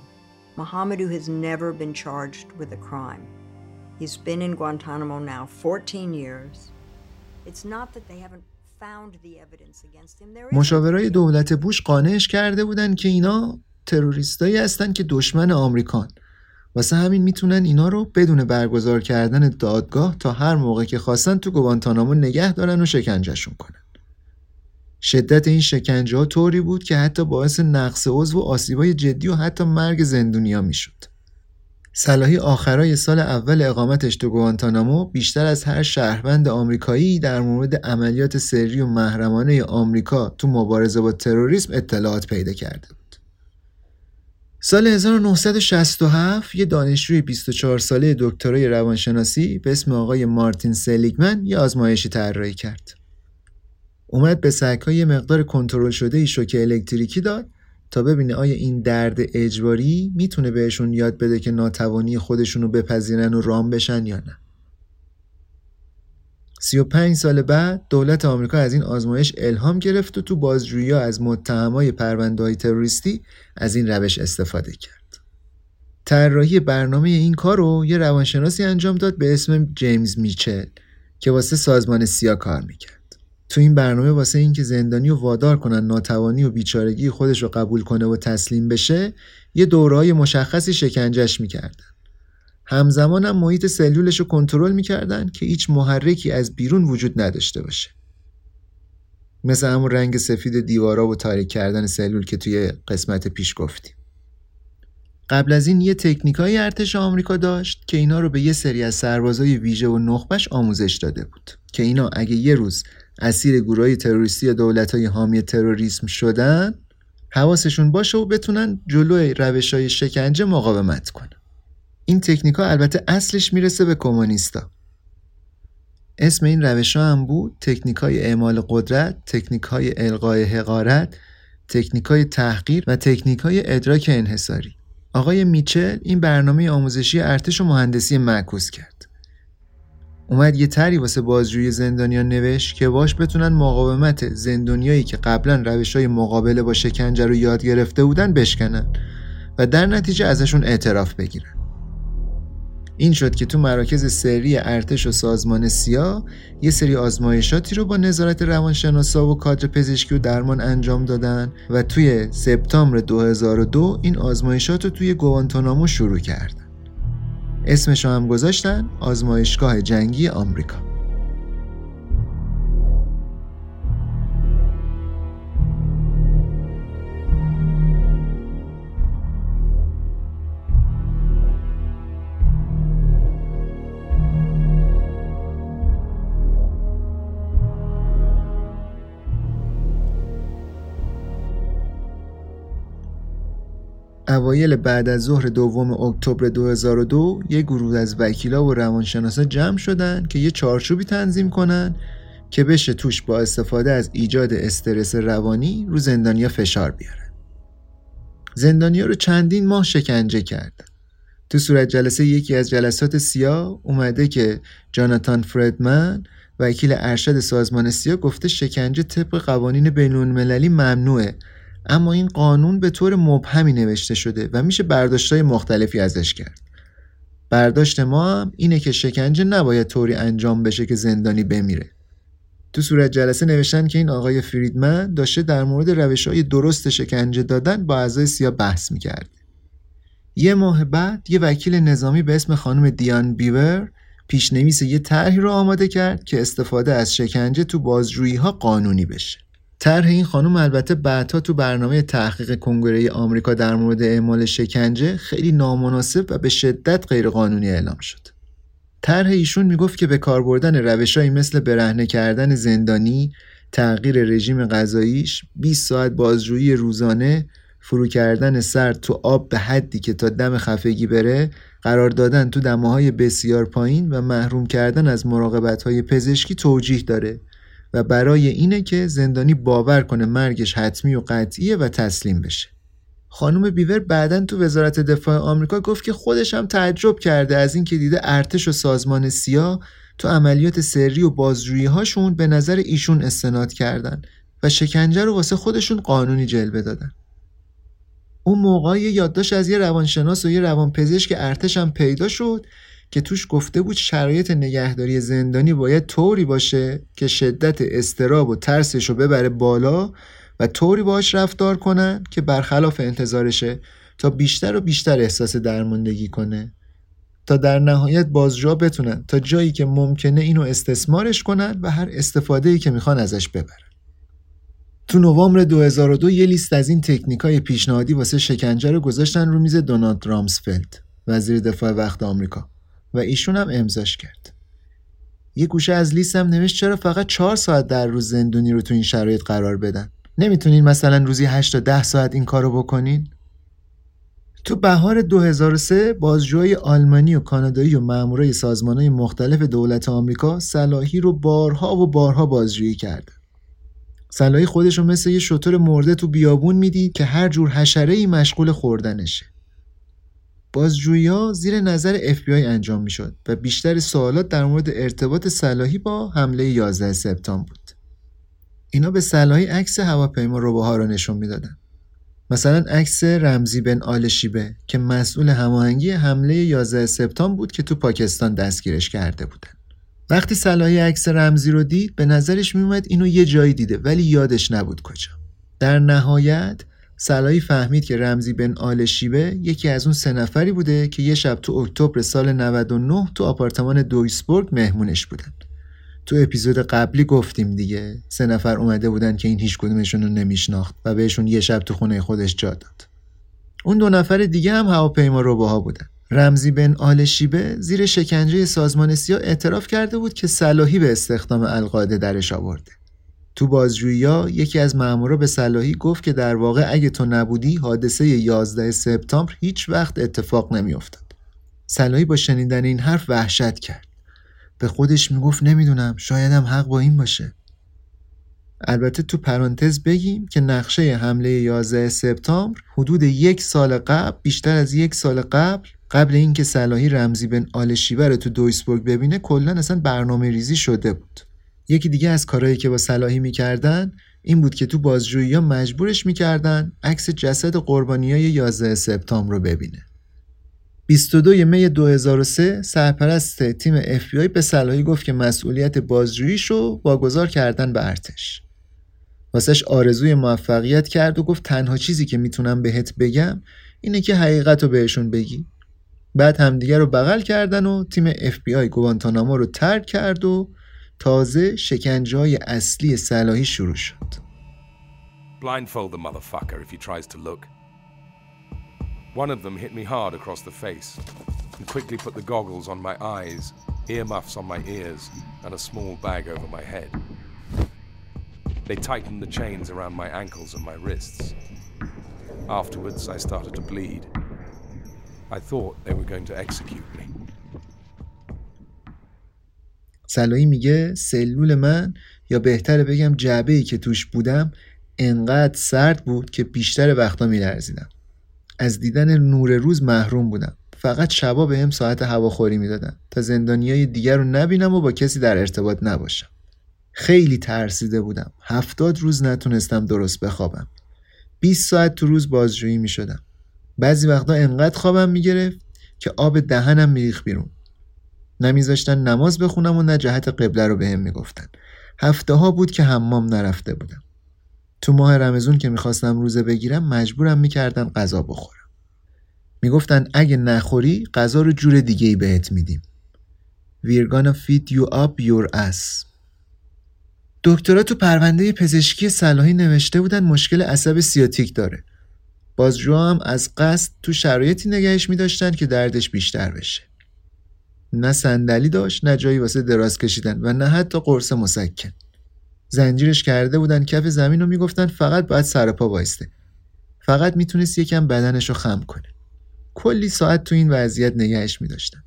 Mohamedou has never been charged with a crime. He's been in Guantanamo now 14 years. It's not that they haven't found the evidence against him. There is مشاورای دولت بوش قانعش کرده بودن که اینا تروریستایی هستن که دشمن آمریکان واسه همین می‌تونن اینا رو بدون برگزار کردن دادگاه تا هر موقع که خواستن تو گوانتانامو نگه دارن و شکنجهشون کنن شدت این شکنجه ها طوری بود که حتی باعث نقص عضو و آسیبای جدی و حتی مرگ زندونیا می‌شد. صلاحی آخرای سال اول اقامتش تو گوانتانامو بیشتر از هر شهروند آمریکایی در مورد عملیات سری و محرمانه آمریکا تو مبارزه با تروریسم اطلاعات پیدا کرده بود. سال 1967 یه دانشجوی 24 ساله دکترای روانشناسی به اسم آقای مارتین سلیگمن یه آزمایشی طراحی کرد. اومد به سگ‌ها یه مقدار کنترل شده شوک الکتریکی داد تا ببینه آیا این درد اجباری می‌تونه بهشون یاد بده که ناتوانی خودشونو بپذیرن و رام بشن یا نه. 35 سال بعد دولت آمریکا از این آزمایش الهام گرفت و تو بازجویی از متهمای پرونده های تروریستی از این روش استفاده کرد. طراحی برنامه این کار رو یه روانشناسی انجام داد به اسم جیمز میچل که واسه سازمان سیا کار می‌کرد. تو این برنامه واسه اینکه زندانی رو وادار کنن ناتوانی و بیچارگی خودش رو قبول کنه و تسلیم بشه یه دورهای مشخصی شکنجش می‌کردن همزمان هم محیط سلولش رو کنترل می‌کردن که هیچ محرکی از بیرون وجود نداشته باشه. مثل همون رنگ سفید دیوارا و تاریک کردن سلول که توی قسمت پیش گفتیم. قبل از این یه تکنیکای ارتش آمریکا داشت که اینا رو به یه سری از سربازای ویژه و نخبش آموزش داده بود. که اینا اگه یه روز اسیر گروه تروریستی یا دولت های حامی تروریسم شدن حواسشون باشه و بتونن جلوی روش های شکنجه مقاومت کنن. این تکنیک ها البته اصلش می‌رسه به کمونیستا. اسم این روش ها هم بود تکنیک های اعمال قدرت تکنیک های القای حقارت تکنیک های تحقیر و تکنیک های ادراک انحصاری. آقای میچل این برنامه آموزشی ارتش و مهندسی معکوس کرد. اومد یه تری واسه بازجویی زندانیان نوشت که باش بتونن مقاومت زندانیایی که قبلا روش های مقابله با شکنجه رو یاد گرفته بودن بشکنن و در نتیجه ازشون اعتراف بگیرن. این شد که تو مراکز سری ارتش و سازمان سیا یه سری آزمایشاتی رو با نظارت روانشناسا و کادر پزشکی و درمان انجام دادن و توی سپتامبر 2002 این آزمایشات رو توی گوانتانامو شروع کردن. اسمش هم گذاشتن آزمایشگاه جنگی آمریکا. اوایل بعد از ظهر دوم اکتبر 2002 یه گروه از وکیلا و روانشناسا جمع شدن که یه چارچوبی تنظیم کنن که بشه توش با استفاده از ایجاد استرس روانی رو زندانیا فشار بیارن. زندانیا رو چندین ماه شکنجه کردن. تو صورت جلسه یکی از جلسات سیا اومده که جاناتان فردمن وکیل ارشد سازمان سیا گفته شکنجه طبق قوانین بین المللی ممنوعه اما این قانون به طور مبهمی نوشته شده و میشه برداشتهای مختلفی ازش کرد. برداشت ما هم اینه که شکنجه نباید طوری انجام بشه که زندانی بمیره. تو صورت جلسه نوشتن که این آقای فریدمن داشته در مورد روش های درست شکنجه دادن با اعضای سیا بحث می‌کرد. یه ماه بعد یه وکیل نظامی به اسم خانم دیان بیور پیشنویس یه طرحی رو آماده کرد که استفاده از شکنجه تو بازجویی ها قانونی بشه. طرح این خانم البته بعدها تو برنامه تحقیق کنگره آمریکا در مورد اعمال شکنجه خیلی نامناسب و به شدت غیرقانونی اعلام شد. طرح ایشون می‌گفت که به کار بردن روشهایی مثل برهنه کردن زندانی، تغییر رژیم غذاییش، 20 ساعت بازجویی روزانه، فرو کردن سرد تو آب به حدی که تا دم خفگی بره، قرار دادن تو دماهای بسیار پایین و محروم کردن از مراقبت پزشکی توجیه داره و برای اینه که زندانی باور کنه مرگش حتمی و قطعیه و تسلیم بشه. خانم بیور بعدا تو وزارت دفاع آمریکا گفت که خودش هم تعجب کرده از اینکه دیده ارتش و سازمان سیا تو عملیات سری و بازجویی هاشون به نظر ایشون استناد کردن و شکنجه رو واسه خودشون قانونی جلوه دادن. اون موقع یادداشت از یه روانشناس و یه روانپزشک ارتش هم پیدا شد که توش گفته بود شرایط نگهداری زندانی باید طوری باشه که شدت استراب و ترسش رو ببره بالا و طوری باش رفتار کنن که برخلاف انتظارشه تا بیشتر و بیشتر احساس درماندگی کنه. تا در نهایت بازجا بتونن تا جایی که ممکنه اینو استثمارش کنن و هر استفاده که می‌خوان ازش ببرن. تو نوامبر 2002 یه لیست از این تکنیک های پیشنهادی واسه شکنجه رو گذاشتن رو میز دونالد رامسفلد وزیر دفاع وقت آمریکا. و ایشون هم امضاش کرد یه گوشه از لیستم نوشت چرا فقط چهار ساعت در روز زندونی رو تو این شرایط قرار بدن نمی‌تونین مثلا روزی 8 تا 10 ساعت این کارو بکنین تو بهار 2003 بازجوهای آلمانی و کانادایی و مامورای سازمانهای مختلف دولت آمریکا صلاحی رو بارها و بارها بازجویی کرد. صلاحی خودش رو مثل یه شطور مرده تو بیابون می‌دید که هر جور حشره ای مشغول خوردنشه. بازجویی زیر نظر FBI انجام می شد و بیشتر سوالات در مورد ارتباط صلاحی با حمله 11 سپتامبر بود. اینا به صلاحی عکس هواپیما روباها رو نشون می‌دادن. مثلا عکس رمزی بن آل شیبه که مسئول هماهنگی حمله 11 سپتامبر بود که تو پاکستان دستگیرش کرده بودن. وقتی صلاحی عکس رمزی رو دید به نظرش میومد اینو یه جایی دیده ولی یادش نبود کجا. در نهایت سلایی فهمید که رمزی بن آل شیبه یکی از اون سه نفری بوده که یه شب تو اکتبر سال 99 تو آپارتمان دویسبورگ مهمونش بودن. تو اپیزود قبلی گفتیم دیگه سه نفر اومده بودن که این هیچ کدومشون رو نمیشناخت و بهشون یه شب تو خونه خودش جا داد. اون دو نفر دیگه هم هواپیما روباها بودن. رمزی بن آل شیبه زیر شکنجه سازمان سیا اعتراف کرده بود که صلاحی به استخدام القاعده درش آورده. تو بازجویی یکی از مامورا به صلاحی گفت که در واقع اگه تو نبودی حادثه 11 سپتامبر هیچ وقت اتفاق نمیافتاد. صلاحی با شنیدن این حرف وحشت کرد. به خودش می‌گفت نمی‌دونم شایدم حق با این باشه. البته تو پرانتز بگیم که نقشه حمله 11 سپتامبر حدود یک سال قبل بیشتر از یک سال قبل قبل اینکه صلاحی رمزی بن آل شیبه رو تو دویسبورگ ببینه کلا اصلا برنامه ریزی شده بود یکی دیگه از کارهایی که با صلاحی می‌کردن این بود که تو بازجویی ها مجبورش می‌کردن عکس جسد قربانی های 11 سپتامبر رو ببینه. 22 می 2003 سرپرست تیم FBI به صلاحی گفت که مسئولیت بازجوییش رو واگذار کردن به ارتش. واسش آرزوی موفقیت کرد و گفت تنها چیزی که می‌تونم بهت بگم اینه که حقیقت رو بهشون بگی. بعد همدیگه رو بغل کردن و تیم FBI گوانتانامو رو ترک کرد و تازه شکنجه های اصلی صلاحی شروع شد Blindfold the motherfucker if he tries to look. One of them hit me hard across the face and quickly put the goggles on my eyes, earmuffs on my ears, and a small bag over my head. They tightened the chains around my ankles and my wrists. Afterwards, I started to bleed. I thought they were going to execute me. سلایی میگه سلول من یا بهتره بگم جعبه ای که توش بودم انقدر سرد بود که بیشتر وقتا میلرزیدم. از دیدن نور روز محروم بودم. فقط شبا به هم ساعت هواخوری می‌دادن تا زندانیای دیگر رو نبینم و با کسی در ارتباط نباشم. خیلی ترسیده بودم. هفتاد روز نتونستم درست بخوابم. 20 ساعت تو روز بازجویی می شدم بعضی وقتا انقدر خوابم می‌گرفت که آب دهنم میریخ بیرون. نمیذاشتن نماز بخونم و نه جهت قبله رو بهم می‌گفتن. هفته ها بود که حمام نرفته بودم. تو ماه رمزون که می‌خواستم روزه بگیرم مجبورم می‌کردن غذا بخورم. می‌گفتن اگه نخوری غذا رو جور دیگه ای بهت میدیم. We're gonna feed you up your ass. تو پرونده پزشکی صلاحی نوشته بودن مشکل عصب سیاتیک داره. بازجوها هم از قصد تو شرایطی نگهش میداشتن که دردش بیشتر بشه. نه صندلی داشت نه جایی واسه دراز کشیدن و نه حتی قرص مسکن. زنجیرش کرده بودن کف زمین و می‌گفتن فقط باید سر پا وایسته. فقط می‌تونست یکم بدنش رو خم کنه. کلی ساعت تو این وضعیت نگهش میداشتن.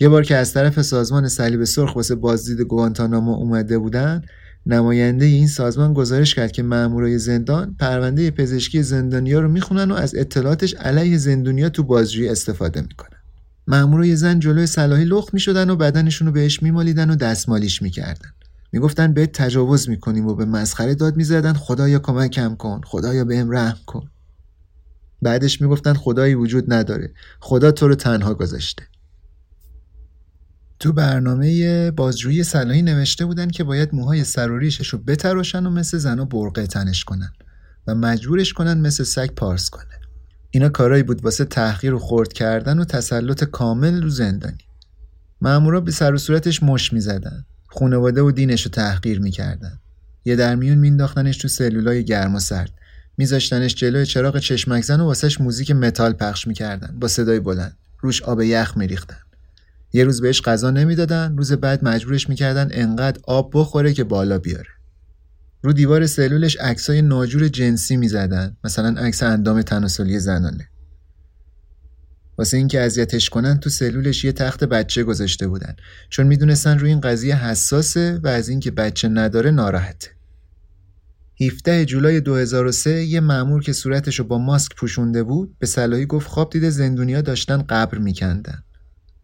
یه بار که از طرف سازمان صلیب سرخ واسه بازدید گوانتانامو اومده بودن نماینده این سازمان گزارش کرد که مامورای زندان پرونده پزشکی زندانیا رو می‌خونن و از اطلاعاتش علیه زندونیا تو بازجویی استفاده می‌کنن. مامورای زن جلوی صلاحی لخت می‌شدن و بدنشون رو بهش میمالیدن و دستمالیش می‌کردن. می‌گفتن بهت تجاوز می‌کنیم و به مسخره داد می‌زدن. خدایا کمکم کن. خدایا بهم رحم کن. بعدش می‌گفتن خدایی وجود نداره. خدا تو رو تنها گذاشته. تو برنامه بازجویی صلاحی نوشته بودن که باید موهای سر و ریشش رو بتراشن و مثل زنا برقه تنش کنن و مجبورش کنن مثل سگ پارس کنه. اینا کارایی بود واسه تحقیر و خورد کردن و تسلط کامل رو زندانی. مامورا به سر و صورتش مش می‌زدن. خانواده و دینش رو تحقیر می‌کردن. یه درمیون مینداختنش تو سلولای گرم و سرد. میذاشتنش جلوی چراغ چشمک زن و واسش موزیک متال پخش می‌کردن. با صدای بلند. روش آب یخ میریختن. یه روز بهش غذا نمی‌دادن. روز بعد مجبورش می‌کردن انقدر آب بخوره که بالا بیاره. رو دیوار سلولش عکسای ناجور جنسی می‌زدن. مثلا عکس اندام تناسلی زنانه واسه اینکه اذیتش کنن تو سلولش یه تخت بچه گذاشته بودن. چون می‌دونستن روی این قضیه حساسه و از اینکه بچه نداره ناراحته. 17 جولای 2003 یه مأمور که صورتشو با ماسک پوشونده بود به صلاحی گفت خواب دیده زندونیا داشتن قبر میکندن.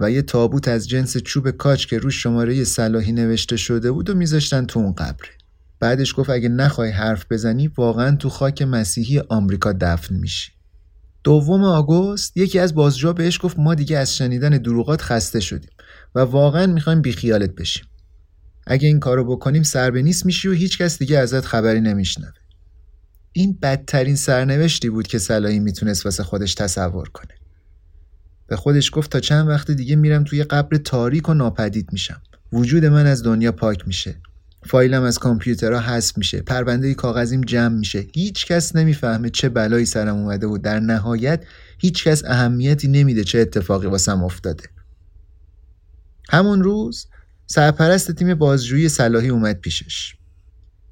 و یه تابوت از جنس چوب کاج که روش شماره صلاحی نوشته شده بود و میذاشتن تو اون قبره. بعدش گفت اگه نخوای حرف بزنی واقعا تو خاک مسیحی آمریکا دفن میشی. دوم آگوست یکی از بازجوها بهش گفت ما دیگه از شنیدن دروغات خسته شدیم و واقعا می‌خوایم بیخیالت بشیم. اگه این کارو بکنیم سر به نیست میشی و هیچکس دیگه ازت خبری نمیشنوه. این بدترین سرنوشتی بود که صلاحی می‌تونست واسه خودش تصور کنه. به خودش گفت تا چند وقت دیگه میرم توی قبر تاریک و ناپدید میشم. وجود من از دنیا پاک میشه. فایلم از کامپیوترها حذف میشه. پرونده کاغذیم جمع میشه. هیچ کس نمی‌فهمه چه بلایی سرم اومده و در نهایت هیچ کس اهمیتی نمیده چه اتفاقی واسم افتاده. همون روز سرپرست تیم بازجویی صلاحی اومد پیشش.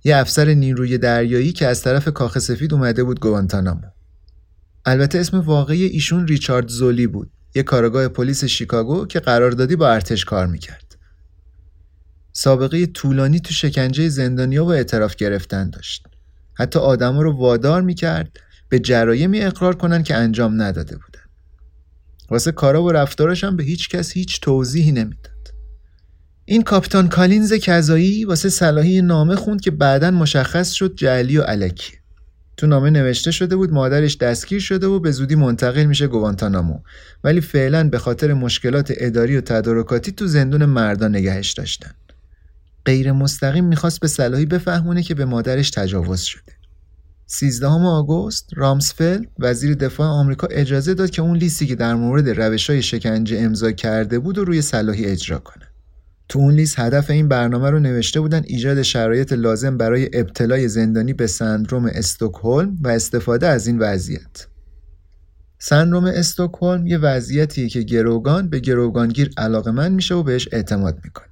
یه افسر نیروی دریایی که از طرف کاخ سفید اومده بود گوانتانامو. البته اسم واقعی ایشون ریچارد زولی بود. یه کارگاه پلیس شیکاگو که قراردادی با ارتش کار می‌کرد. سابقه طولانی تو شکنجه زندانیا و اعتراف گرفتن داشت. حتی آدما رو وادار می‌کرد به جرایمی اقرار کنن که انجام نداده بودن. واسه کارا و رفتارش هم به هیچ کس هیچ توضیحی نمی‌داد. این کاپیتان کالینز کذایی واسه صلاحی نامه خوند که بعدا مشخص شد جعلی و علکی. تو نامه نوشته شده بود مادرش دستگیر شده و به زودی منتقل میشه گوانتانامو. ولی فعلا به خاطر مشکلات اداری و تدارکاتی تو زندون مردان نگهش داشتن. غیر مستقیم می‌خواست به صلاحی بفهمونه که به مادرش تجاوز شده 13 آگوست رامسفلد وزیر دفاع آمریکا اجازه داد که اون لیستی که در مورد روش های شکنجه امضا کرده بود و روی صلاحی اجرا کنه تو اون لیست هدف این برنامه رو نوشته بودن ایجاد شرایط لازم برای ابتلای زندانی به سندروم استکهلم و استفاده از این وضعیت. سندروم استکهلم یه وضعیتیه که گروگان به گروگانگیر علاقمند میشه و بهش اعتماد می‌کنه.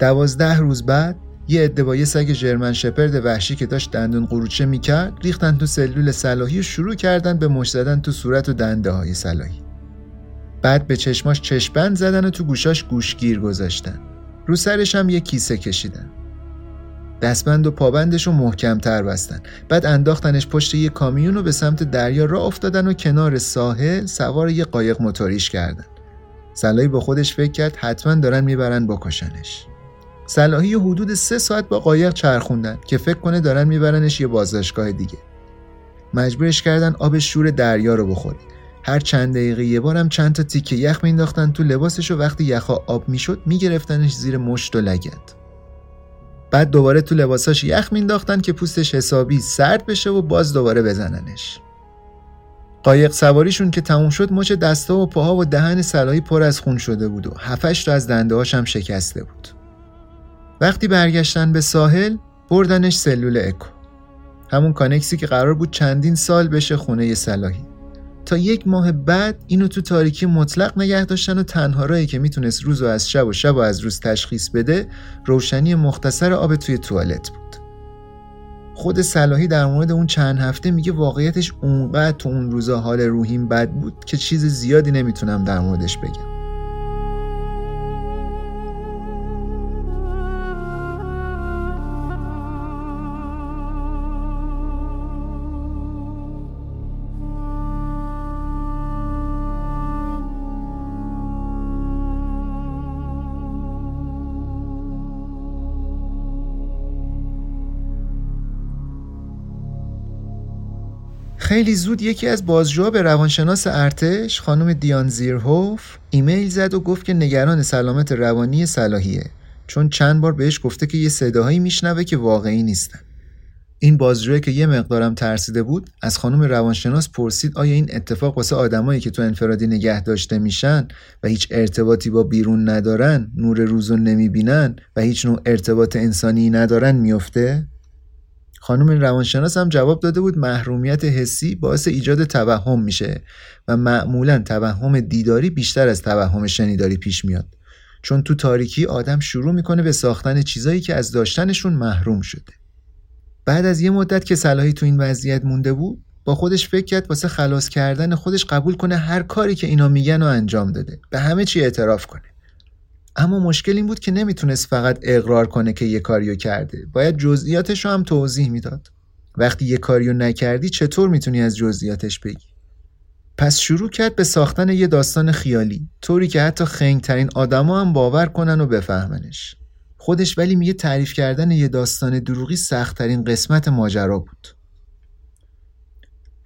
دوازده روز بعد یه عده با یه سگ جرمن شپرد وحشی که داشت دندون قروچه می‌کرد ریختن تو سلول صلاحی و شروع کردن به مش زدن تو صورت و دنده های صلاحی. بعد به چشماش چشپند زدن و تو گوشاش گوشگیر گذاشتن. رو سرش هم یه کیسه کشیدن. دستبند و پابندش رو محکمتر بستن. بعد انداختنش پشت یه کامیون و به سمت دریا را افتادن و کنار ساحل سوار یه قایق موتوریش کردن. صلاحی با خودش فکر کرد حتما دارن می‌برن بکشنش. صلاحی حدود سه ساعت با قایق چرخوندن که فکر کنه دارن میبرنش یه بازداشتگاه دیگه. مجبورش کردن آب شور دریا رو بخوره هر چند دقیقه یه بارم چند تا تیکه یخ مینداختن تو لباسش و وقتی یخا آب می‌شد میگرفتنش زیر مشت و لگت بعد دوباره تو لباساش یخ مینداختن که پوستش حسابی سرد بشه و باز دوباره بزننش. قایق سواریشون که تموم شد مچ دستا و پاها و دهن سلاحی پر از خون شده بود و هفتش تا از دنده هم شکسته بود. وقتی برگشتن به ساحل بردنش سلول اکو. همون کانکسی که قرار بود چندین سال بشه خونه سلاحی تا یک ماه بعد اینو تو تاریکی مطلق نگه داشتن و تنها رایی که می‌تونست روز و از شب و شب و از روز تشخیص بده روشنی مختصر آب توی توالت بود. خود صلاحی در مورد اون چند هفته میگه واقعیتش اونقدر تو اون روزا حال روحیم بد بود که چیز زیادی نمی‌تونم در موردش بگم. خیلی زود یکی از بازجوها به روانشناس ارتش خانم دیان زیرهوف ایمیل زد و گفت که نگران سلامت روانی صلاحیه. چون چند بار بهش گفته که یه صداهایی میشنوه که واقعی نیستن. این بازجوی که یه مقدارم ترسیده بود از خانم روانشناس پرسید آیا این اتفاق واسه آدمایی که تو انفرادی نگه داشته میشن و هیچ ارتباطی با بیرون ندارن نور روزو نمی‌بینن و هیچ نوع ارتباط انسانی ندارن میفته خانم روانشناس هم جواب داده بود محرومیت حسی باعث ایجاد توهم میشه و معمولا توهم دیداری بیشتر از توهم شنیداری پیش میاد. چون تو تاریکی آدم شروع می‌کنه به ساختن چیزایی که از داشتنشون محروم شده. بعد از یه مدت که صلاحی تو این وضعیت مونده بود با خودش فکر کرد واسه خلاص کردن خودش قبول کنه هر کاری که اینا میگن و انجام داده. به همه چی اعتراف کنه. اما مشکل این بود که نمی‌تونست فقط اقرار کنه که یه کاریو کرده. باید جزئیاتش رو هم توضیح می‌داد. وقتی یه کاریو نکردی چطور می‌تونی از جزئیاتش بگی؟ پس شروع کرد به ساختن یه داستان خیالی طوری که حتی خنگترین آدما هم باور کنن و بفهمنش. خودش ولی میگه تعریف کردن یه داستان دروغی سختترین قسمت ماجرا بود.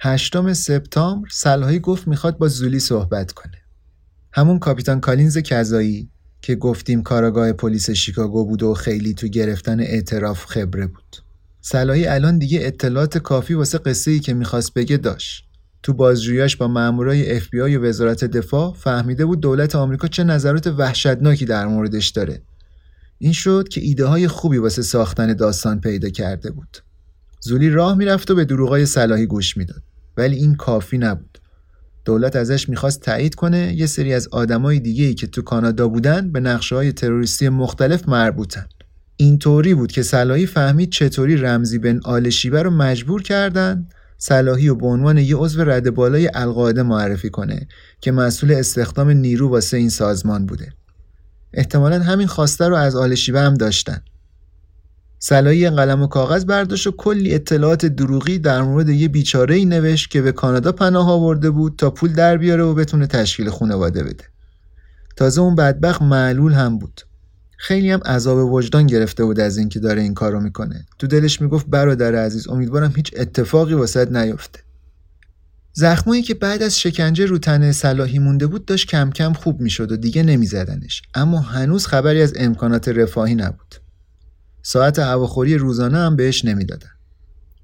هشتم سپتامبر سلهایی گفت می‌خواد با زولی صحبت کنه. همون کاپیتان کالینز کذایی. که گفتیم کاراگاه پلیس شیکاگو بود و خیلی تو گرفتن اعتراف خبره بود. صلاحی الان دیگه اطلاعات کافی واسه قصه ای که می‌خواست بگه داشت. تو بازجوییاش با مامورای آی و وزارت دفاع فهمیده بود دولت آمریکا چه نظرات وحشتناکی در موردش داره. این شد که ایده های خوبی واسه ساختن داستان پیدا کرده بود. زولی راه می‌رفت و به دروغای صلاحی گوش می‌داد. ولی این کافی نبود. دولت ازش می‌خواست تایید کنه. یه سری از آدمای دیگه ای که تو کانادا بودن به نقشه های تروریستی مختلف مربوطن. اینطوری بود که صلاحی فهمید چطوری رمزی بن آل شیبه رو مجبور کردن. صلاحی و به عنوان یه عضو رد بالای القاعده معرفی کنه که مسئول استخدام نیرو واسه این سازمان بوده. احتمالا همین خواسته رو از آل شیبه هم داشتن. صلاحی قلم و کاغذ برداشت و کلی اطلاعات دروغی در مورد یه بیچاره ای نوشت که به کانادا پناه آورده بود تا پول در بیاره و بتونه تشکیل خانواده بده. تازه اون بدبخت معلول هم بود. خیلی هم عذاب وجدان گرفته بود از اینکه داره این کارو می‌کنه. تو دلش می‌گفت برادر عزیز امیدوارم هیچ اتفاقی واسط نیفته. زخمایی که بعد از شکنجه رو تنه صلاحی مونده بود داشت کم کم خوب می‌شد و دیگه نمیزدنش اما هنوز خبری از امکانات رفاهی نبود ساعت هواخوری روزانه هم بهش نمی‌دادن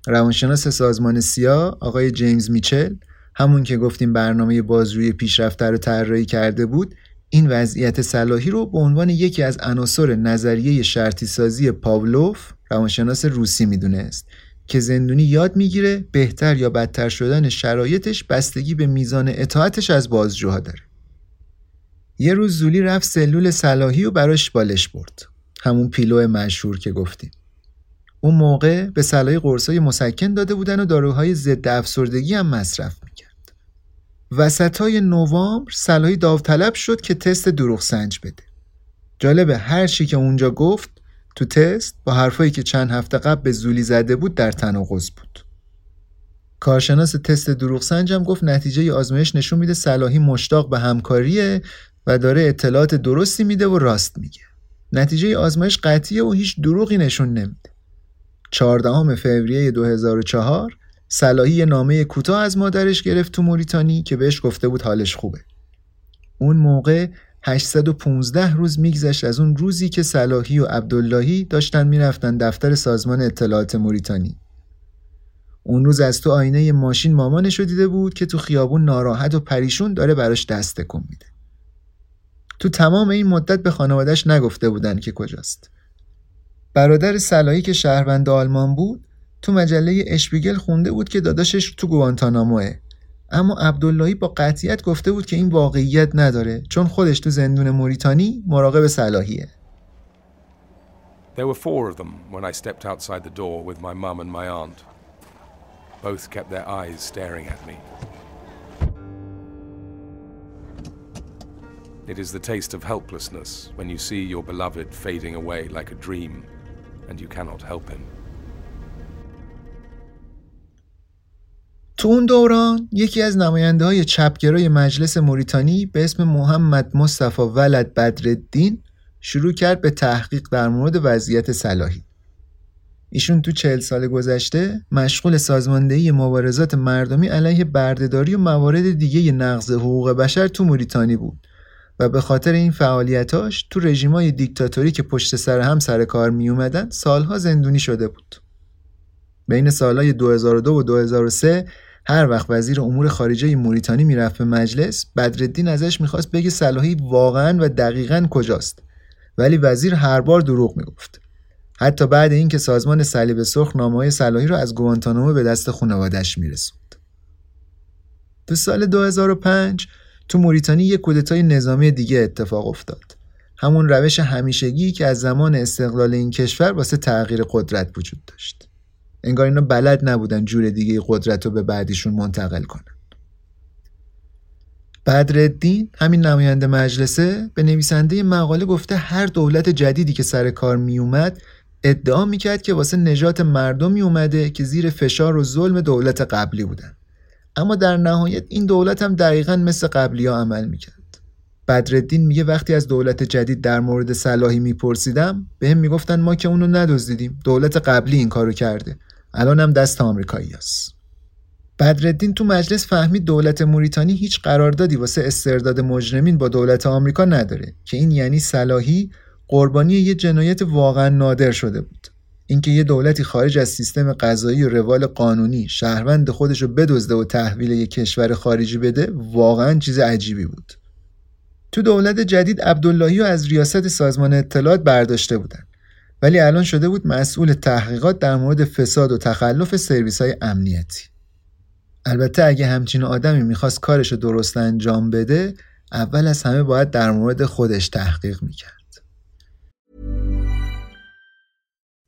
روانشناس سازمان سیا آقای جیمز میچل همون که گفتیم برنامه بازروی پیشرفته رو طراحی کرده بود این وضعیت صلاحی رو به عنوان یکی از عناصر نظریه شرطی سازی پاولوف روانشناس روسی می‌دونست که زندونی یاد می‌گیره بهتر یا بدتر شدن شرایطش بستگی به میزان اطاعتش از بازجوها داره. یه روز زولی رفت سلول صلاحی و براش بالش برد. همون پیلو مشهور که گفتیم. اون موقع به صلاحی قرصای مسکن داده بودن و داروهای ضد افسردگی هم مصرف می‌کرد. وسط های نوامبر صلاحی داوطلب شد که تست دروغ سنج بده. جالبه هر چی که اونجا گفت تو تست با حرفایی که چند هفته قبل به زولی زده بود در تناقض بود. کارشناس تست دروغ سنجم گفت نتیجه آزمایش نشون میده صلاحی مشتاق به همکاریه و داره اطلاعات درستی میده و راست میگه. نتیجه آزمایش قطعیه و هیچ دروغی نشون نمیده. 14 فوریه 2004 صلاحی نامه کوتاه از مادرش گرفت تو موریتانی که بهش گفته بود حالش خوبه. اون موقع 815 روز میگذشت از اون روزی که صلاحی و عبداللهی داشتن می‌رفتن دفتر سازمان اطلاعات موریتانی. اون روز از تو آینه ماشین مامانش دیده بود که تو خیابون ناراحت و پریشون داره براش دست تکون میده. تو تمام این مدت به خانوادش نگفته بودن که کجاست. برادر صلاحی که شهروند آلمان بود تو مجله اشپیگل خونده بود که داداشش تو گوانتاناموه اما عبداللهی با قطعیت گفته بود که این واقعیت نداره چون خودش تو زندون موریتانی مراقب صلاحیه There were four of them when I stepped outside the door with my mum and my aunt. Both kept their eyes staring at me. It is the taste of helplessness when you see your beloved fading away like a dream and you cannot help him. تو اون دوران یکی از نماینده های چپگرای مجلس موریتانی به اسم محمد مصطفی ولد بدردین شروع کرد به تحقیق در مورد وضعیت صلاحی. ایشون تو چهل سال گذشته مشغول سازماندهی مبارزات مردمی علیه بردهداری و موارد دیگه نقض حقوق بشر تو موریتانی بود و به خاطر این فعالیتاش تو رژیمای دیکتاتوری که پشت سر هم سر کار می اومدن سالها زندونی شده بود. بین سالهای 2002 و 2003 هر وقت وزیر امور خارجه موریتانی می‌رفت به مجلس بدردین ازش می‌خواست بگه صلاحی واقعا و دقیقا کجاست. ولی وزیر هر بار دروغ می‌گفت. حتی بعد اینکه سازمان صلیب سرخ نامه صلاحی رو از گوانتانامو به دست خانوادش میرسوند. تو سال 2005 تو موریتانی یک کودتای نظامی دیگه اتفاق افتاد. همون روش همیشگی که از زمان استقلال این کشور واسه تغییر قدرت وجود داشت. انگار اینا بلد نبودن جور دیگه قدرت رو به بعدیشون منتقل کنن. بدردین همین نماینده مجلسه به نویسنده مقاله گفته هر دولت جدیدی که سر کار می اومد ادعا می‌کرد که واسه نجات مردمی اومده که زیر فشار و ظلم دولت قبلی بودن. اما در نهایت این دولت هم دقیقا مثل قبلی ها عمل می‌کرد. بدردین میگه وقتی از دولت جدید در مورد صلاحی میپرسیدم بهم می‌گفتن ما که اونو ندزدیدیم. دولت قبلی این کارو کرده. الان هم دست آمریکایی هست. بدردین تو مجلس فهمید دولت موریتانی هیچ قراردادی واسه استرداد مجرمین با دولت آمریکا نداره که این یعنی صلاحی قربانی یه جنایت واقعا نادر شده بود. اینکه یه دولتی خارج از سیستم قضایی و روال قانونی شهروند خودش رو بدزده و تحویل یه کشور خارجی بده واقعا چیز عجیبی بود. تو دولت جدید عبداللهی رو از ریاست سازمان اطلاعات برداشته بودن. ولی الان شده بود مسئول تحقیقات در مورد فساد و تخلف سرویس های امنیتی. البته اگه همچین آدمی می‌خواست کارش درست انجام بده اول از همه باید در مورد خودش تحقیق می‌کرد.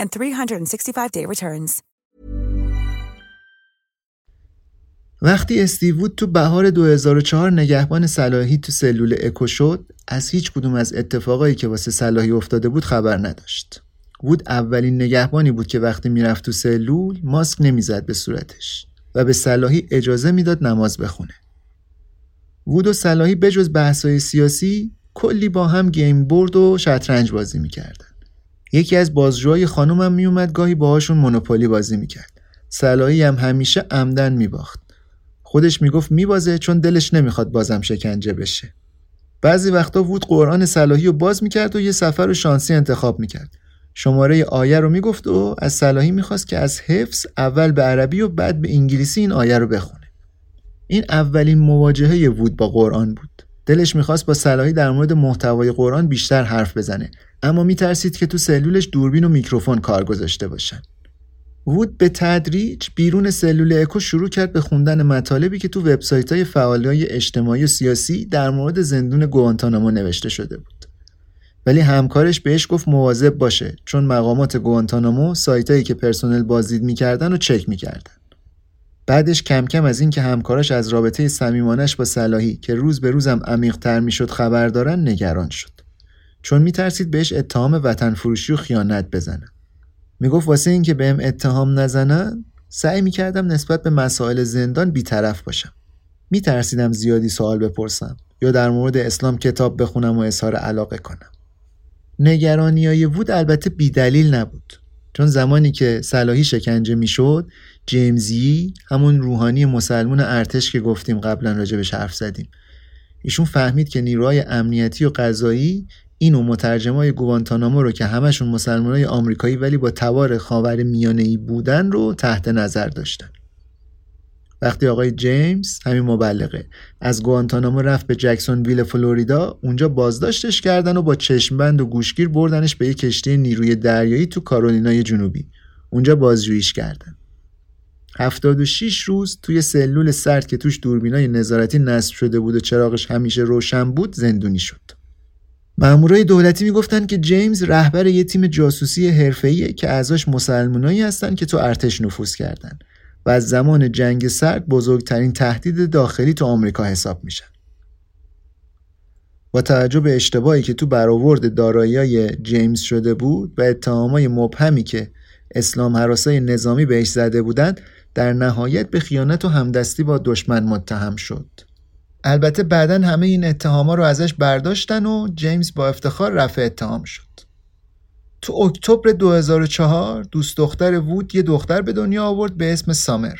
and 365-day returns. وقتی استیو وود تو بهار 2004 نگهبان صلاحی تو سلول اکو شد از هیچ کدوم از اتفاقایی که واسه صلاحی افتاده بود خبر نداشت. وود اولین نگهبانی بود که وقتی می‌رفت تو سلول ماسک نمی‌زد به صورتش و به صلاحی اجازه می‌داد نماز بخونه. وود و صلاحی بجز بحثای سیاسی کلی با هم گیم بورد و شطرنج بازی می‌کردن. یکی از بازجوهای خانومم میومد گاهی باهاشون مونوپولی بازی می‌کرد. صلاحی هم همیشه عمدن میباخت. خودش می‌گفت میبازه چون دلش نمی‌خواد بازم شکنجه بشه. بعضی وقتا وود قرآن صلاحی رو باز می‌کرد و یه سفر رو شانسی انتخاب می‌کرد. شماره آیه رو می‌گفت و از صلاحی می‌خواست که از حفظ اول به عربی و بعد به انگلیسی این آیه رو بخونه. این اولین مواجهه وود با قرآن بود. دلش می‌خواست با صلاحی در مورد محتوای قرآن بیشتر حرف بزنه. اما میترسید که تو سلولش دوربین و میکروفون کار گذاشته باشن وود به تدریج بیرون سلول اکو شروع کرد به خوندن مطالبی که تو وبسایت های های اجتماعی و سیاسی در مورد زندون گوانتانامو نوشته شده بود. ولی همکارش بهش گفت مواظب باشه چون مقامات گوانتانامو سایتایی که پرسنل بازدید می‌کردن و چک می‌کردن. بعدش کم کم از اینکه همکاراش از رابطه صمیمانش با صلاحی که روز به روزم عمیقتر می‌شد خبر دارن نگران شد. چون میترسید بهش اتهام وطن فروشی و خیانت بزنن. می‌گفت واسه اینکه بهم اتهام نزنن سعی می‌کردم نسبت به مسائل زندان بیطرف باشم. میترسیدم زیادی سوال بپرسم یا در مورد اسلام کتاب بخونم و اظهار علاقه کنم. نگرانی های وود البته بیدلیل نبود. چون زمانی که صلاحی شکنجه می‌شد جیمزی همون روحانی مسلمون ارتش که گفتیم قبلا راجبش حرف زدیم ایشون فهمید که نیروهای امنیتی و قضایی اینو مترجمای گوانتانامو رو که همشون مسلمانای آمریکایی ولی با توار خاور میانه ای بودن رو تحت نظر داشتن. وقتی آقای جیمز همین مبلغه از گوانتانامو رفت به جکسون ویل فلوریدا اونجا بازداشتش کردن و با چشمبند و گوشگیر بردنش به یک کشتی نیروی دریایی تو کارولینای جنوبی. اونجا بازجوییش کردن. 76 روز توی سلول سرد که توش دوربینای نظارتی نصب شده بود و چراغش همیشه روشن بود زندونی شد. مامورای دولتی می‌گفتن که جیمز رهبر یه تیم جاسوسی حرفه‌ایه که اعضاش مسلمانایی هستن که تو ارتش نفوذ کردن و از زمان جنگ سرد بزرگترین تهدید داخلی تو آمریکا حساب میشن. با توجه به اشتباهی که تو برآورد دارایی‌های جیمز شده بود و اتهامای مبهمی که اسلام حراسای نظامی بهش زده بودند در نهایت به خیانت و همدستی با دشمن متهم شد. البته بعدا همه این اتهاما رو ازش برداشتن و جیمز با افتخار رفع اتهام شد. تو اکتبر 2004 دوست دختر وود یه دختر به دنیا آورد به اسم سامر.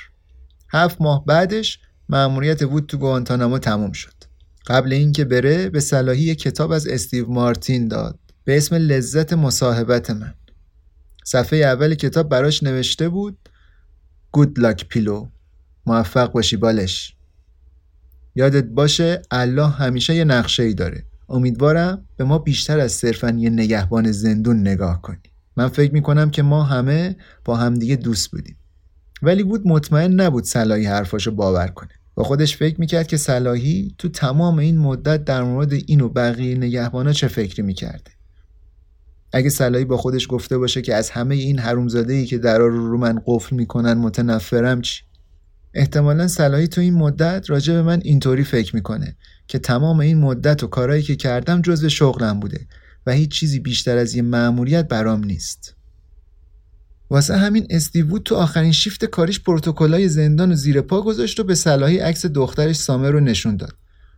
هفت ماه بعدش مأموریت وود تو گوانتانامو تموم شد. قبل اینکه بره به صلاحی کتاب از استیو مارتین داد به اسم لذت مصاحبت من. صفحه اول کتاب براش نوشته بود گود لاک پیلو موفق باشی بالش یادت باشه الله همیشه یه نقشه ای داره. امیدوارم به ما بیشتر از صرفا یه نگهبان زندون نگاه کنی. من فکر می‌کنم که ما همه با همدیگه دوست بودیم. ولی بود مطمئن نبود صلاحی حرفاشو باور کنه. با خودش فکر می‌کرد که صلاحی تو تمام این مدت در مورد این و بقیه نگهبانا چه فکری می‌کرده. اگه صلاحی با خودش گفته باشه که از همه این حرومزاده ای که درا رو رو من قفل می‌کنن متنفرم چی؟ احتمالا صلاحی تو این مدت راجع به من اینطوری فکر می‌کنه که تمام این مدت و کارهایی که کردم جزو شغلم بوده و هیچ چیزی بیشتر از یه مأموریت برام نیست واسه همین استیوود تو آخرین شیفت کاریش پروتکلای زندان و زیر پا گذاشت و به صلاحی عکس دخترش سامر رو نشون داد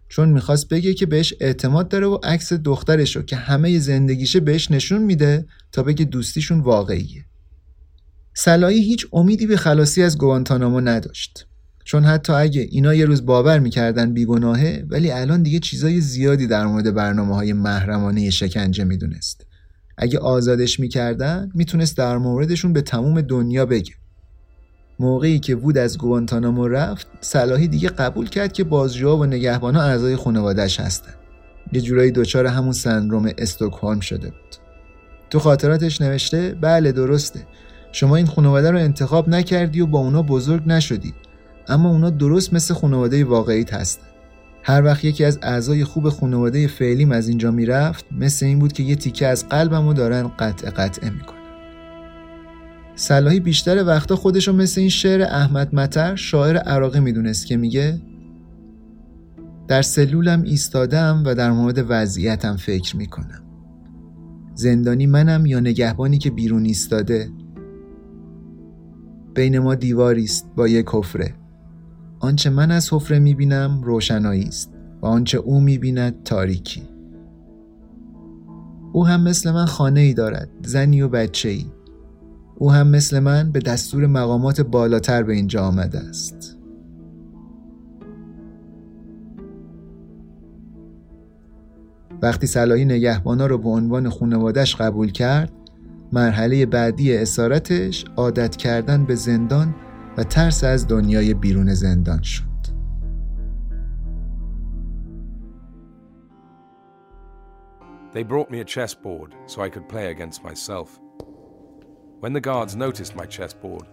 چون می‌خواست بگه که بهش اعتماد داره و عکس دخترش رو که همه زندگیشه بهش نشون میده تا بگه دوستیشون واقعیه. سلایی هیچ امیدی به خلاصی از گوانتانامو نداشت. چون حتی اگه اینا یه روز باور می‌کردن بیگناهه ولی الان دیگه چیزای زیادی در مورد برنامه های محرمانه شکنجه می‌دونست. اگه آزادش می‌کردن می‌تونست در موردشون به تموم دنیا بگه. موقعی که وود از گوانتانامو رفت صلاحی دیگه قبول کرد که بازجوها و نگهبانا اعضای خانوادهش هستن یه جورایی دچار همون سندروم استوکهلم شده بود تو خاطراتش نوشته بله درسته شما این خانواده رو انتخاب نکردی و با اونا بزرگ نشدی. اما اونا درست مثل خانواده واقعیت هستن. هر وقت یکی از اعضای خوب خانواده فعلیم از اینجا می‌رفت مثل این بود که یه تیکه از قلبمو دارن قطع قطعه می‌کنن. صلاحی بیشتر وقتا خودشو مثل این شعر احمد متر شاعر عراقی می‌دونست که میگه در سلولم ایستادم و در مورد وضعیتم فکر می‌کنم. زندانی منم یا نگهبانی که بیرون ایستاده بین ما دیواری است با یک حفره. آنچه من از حفره می‌بینم روشنایی است و آنچه او می‌بیند تاریکی. او هم مثل من خانه ای دارد زنی و بچه ای او هم مثل من به دستور مقامات بالاتر به اینجا آمده است. وقتی صلاحی نگهبانا رو به عنوان خونوادش قبول کرد مرحله بعدی اسارتش عادت کردن به زندان و ترس از دنیای بیرون زندان شد They brought me a chessboard so I could play against myself. When the guards noticed my chessboard,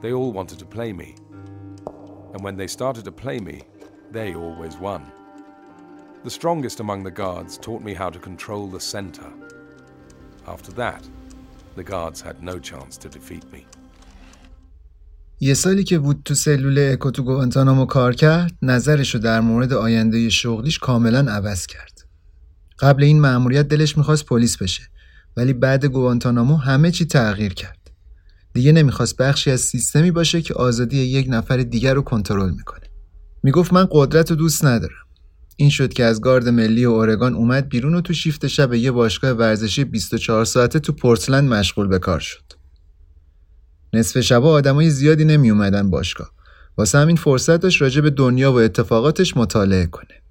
they all wanted to play me. And when they started to play me, they always won. The strongest among the guards taught me how to control the center. After that, the guards had no chance to defeat me. یه سالی که وود تو سلول اکو تو گوانتانامو کار کرد نظرشو در مورد آینده شغلیش کاملا عوض کرد. قبل این مأموریت دلش می‌خواست پلیس بشه ولی بعد گوانتانامو همه چی تغییر کرد. دیگه نمی‌خواست بخشی از سیستمی باشه که آزادی یک نفر دیگر رو کنترل می‌کنه. می‌گفت من قدرت رو دوست ندارم. این شد که از گارد ملی و اورگان اومد بیرون و تو شیفت شب یه باشگاه ورزشی 24 ساعته تو پورتلند مشغول به کار شد. نصف شبا آدمای زیادی نمی اومدن باشگاه. واسه همین فرصت داشت راجع به دنیا و اتفاقاتش مطالعه کنه.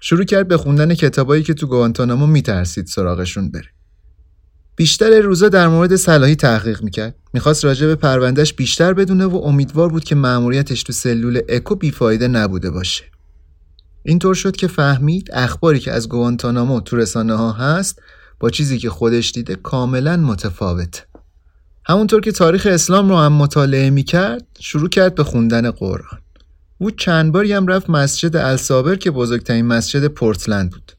شروع کرد به خوندن کتابایی که تو گوانتانامو میترسید سراغشون بره. بیشتر روزا در مورد صلاحی تحقیق می‌کرد. می‌خواست راجع به پروندهش بیشتر بدونه و امیدوار بود که مأموریتش تو سلول اکو بیفایده نبوده باشه. اینطور شد که فهمید اخباری که از گوانتانامو تو رسانه ها هست با چیزی که خودش دیده کاملا متفاوت. همونطور که تاریخ اسلام رو هم مطالعه می‌کرد شروع کرد به خوندن قرآن. او چند باری هم رفت مسجد الصابر که بزرگترین مسجد پورتلند بود.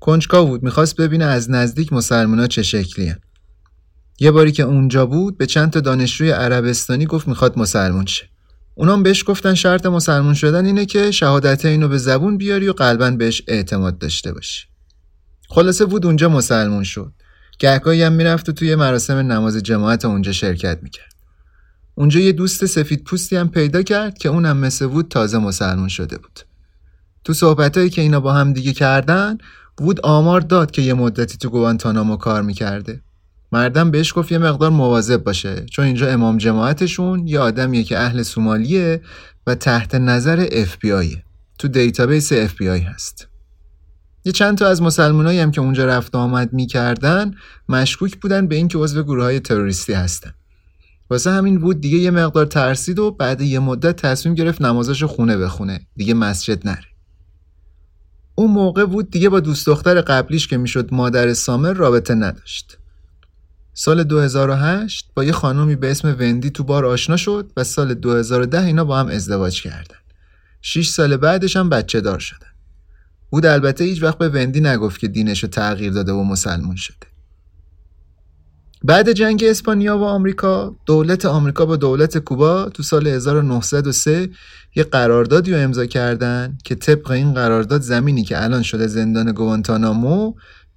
کنجکاو بود می‌خواست ببینه از نزدیک مسلمونا چه شکلی هن. یه باری که اونجا بود به چند تا دانشجوی عربستانی گفت می‌خواد مسلمون شه. اونام بهش گفتن شرط مسلمون شدن اینه که شهادت اینو به زبون بیاری و قلبا بهش اعتماد داشته باشی. خلاصه بود اونجا مسلمون شد. گهگاهی هم می‌رفت و توی مراسم نماز جماعت اونجا شرکت می‌کرد. اونجا یه دوست سفید پوستی هم پیدا کرد که اونم مثل وود تازه مسلمون شده بود. تو صحبتهایی که اینا با هم دیگه کردن وود آمار داد که یه مدتی تو گوانتانامو کار می‌کرده. مردم بهش گفت یه مقدار مواظب باشه چون اینجا امام جماعتشون یه آدمیه که اهل سومالیه و تحت نظر اف. تو database اف هست. یه چند تا از مسلمانایی هم که اونجا رفت آمد می‌کردن مشکوک بودن به اینکه عضو گروه های تروریستی هستن. واسه همین بود دیگه یه مقدار ترسید و بعد یه مدت تصمیم گرفت نمازش خونه بخونه دیگه مسجد نره اون موقع بود دیگه با دوست دختر قبلیش که می‌شد مادر سامر رابطه نداشت سال 2008 با یه خانومی به اسم وندی تو بار آشنا شد و سال 2010 اینا با هم ازدواج کردن. 6 سال بعدش هم بچه دار شدن. بود البته هیچ وقت به وندی نگفت که دینش رو تغییر داده و مسلمون شده. بعد جنگ اسپانیا و آمریکا دولت آمریکا با دولت کوبا تو سال 1903 یه قراردادی رو امضا کردن که طبق این قرارداد زمینی که الان شده زندان گوانتانامو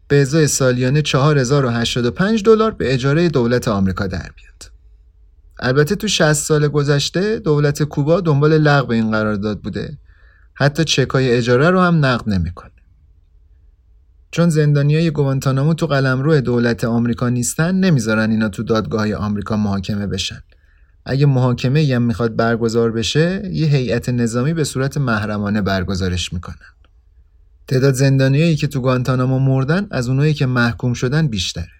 به ازای سالیانه 4085 دلار به اجاره دولت آمریکا در بیاد. البته تو 60 سال گذشته دولت کوبا دنبال لغو این قرارداد بوده. حتی چکای اجاره رو هم نقد نمی‌کنه. چون زندانیای گوانتانامو تو قلمرو دولت آمریکا نیستن نمی‌ذارن اینا تو دادگاه آمریکا محاکمه بشن. اگه محاکمه هم می‌خواد برگزار بشه یه هیئت نظامی به صورت محرمانه برگزارش می‌کنن. تعداد زندانیایی که تو گوانتانامو مردن از اونایی که محکوم شدن بیشتره.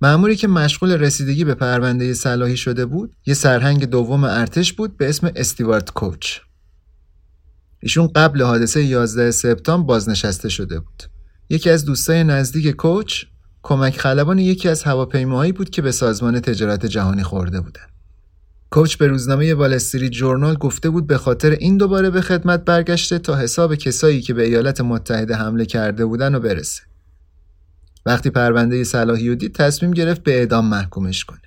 معمولی که مشغول رسیدگی به پرونده صلاحی شده بود یه سرهنگ دوم ارتش بود به اسم استیوارت کوچ. ایشون قبل حادثه 11 سپتامبر بازنشسته شده بود. یکی از دوستای نزدیک کوچ کمک خلبان یکی از هواپیماهایی بود که به سازمان تجارت جهانی خورده بودن. کوچ به روزنامه وال جورنال گفته بود به خاطر این دوباره به خدمت برگشته تا حساب کسایی که به ایالات متحده حمله کرده بودن و برسه. وقتی پرونده صلاحی دید تصمیم گرفت به اعدام محکومش کنه.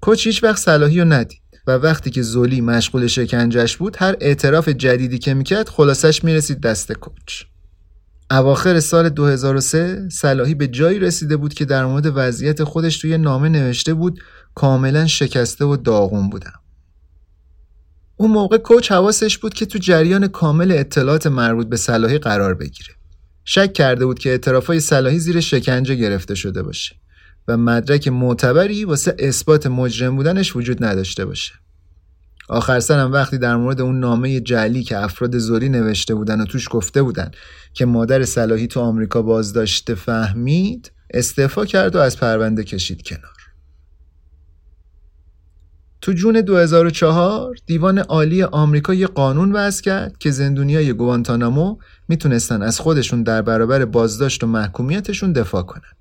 کوچ هیچ وقت صلاحی رو ندید و وقتی که زولی مشغول شکنجش بود هر اعتراف جدیدی که می‌کرد خلاصش می‌رسید دست کوچ. اواخر سال 2003 صلاحی به جایی رسیده بود که در مورد وضعیت خودش توی نامه نوشته بود کاملا شکسته و داغون بودم اون موقع کوچ حواسش بود که تو جریان کامل اطلاعات مربوط به صلاحی قرار بگیره شک کرده بود که اعترافای صلاحی زیر شکنجه گرفته شده باشه و مدرک معتبری واسه اثبات مجرم بودنش وجود نداشته باشه. آخر سرم وقتی در مورد اون نامه جعلی که افراد زوری نوشته بودن و توش گفته بودن که مادر صلاحی تو آمریکا بازداشته فهمید استعفا کرد و از پرونده کشید کنار. تو جون 2004 دیوان عالی آمریکا یه قانون وضع کرد که زندونیای گوانتانامو می‌تونستن از خودشون در برابر بازداشت و محکومیتشون دفاع کنن.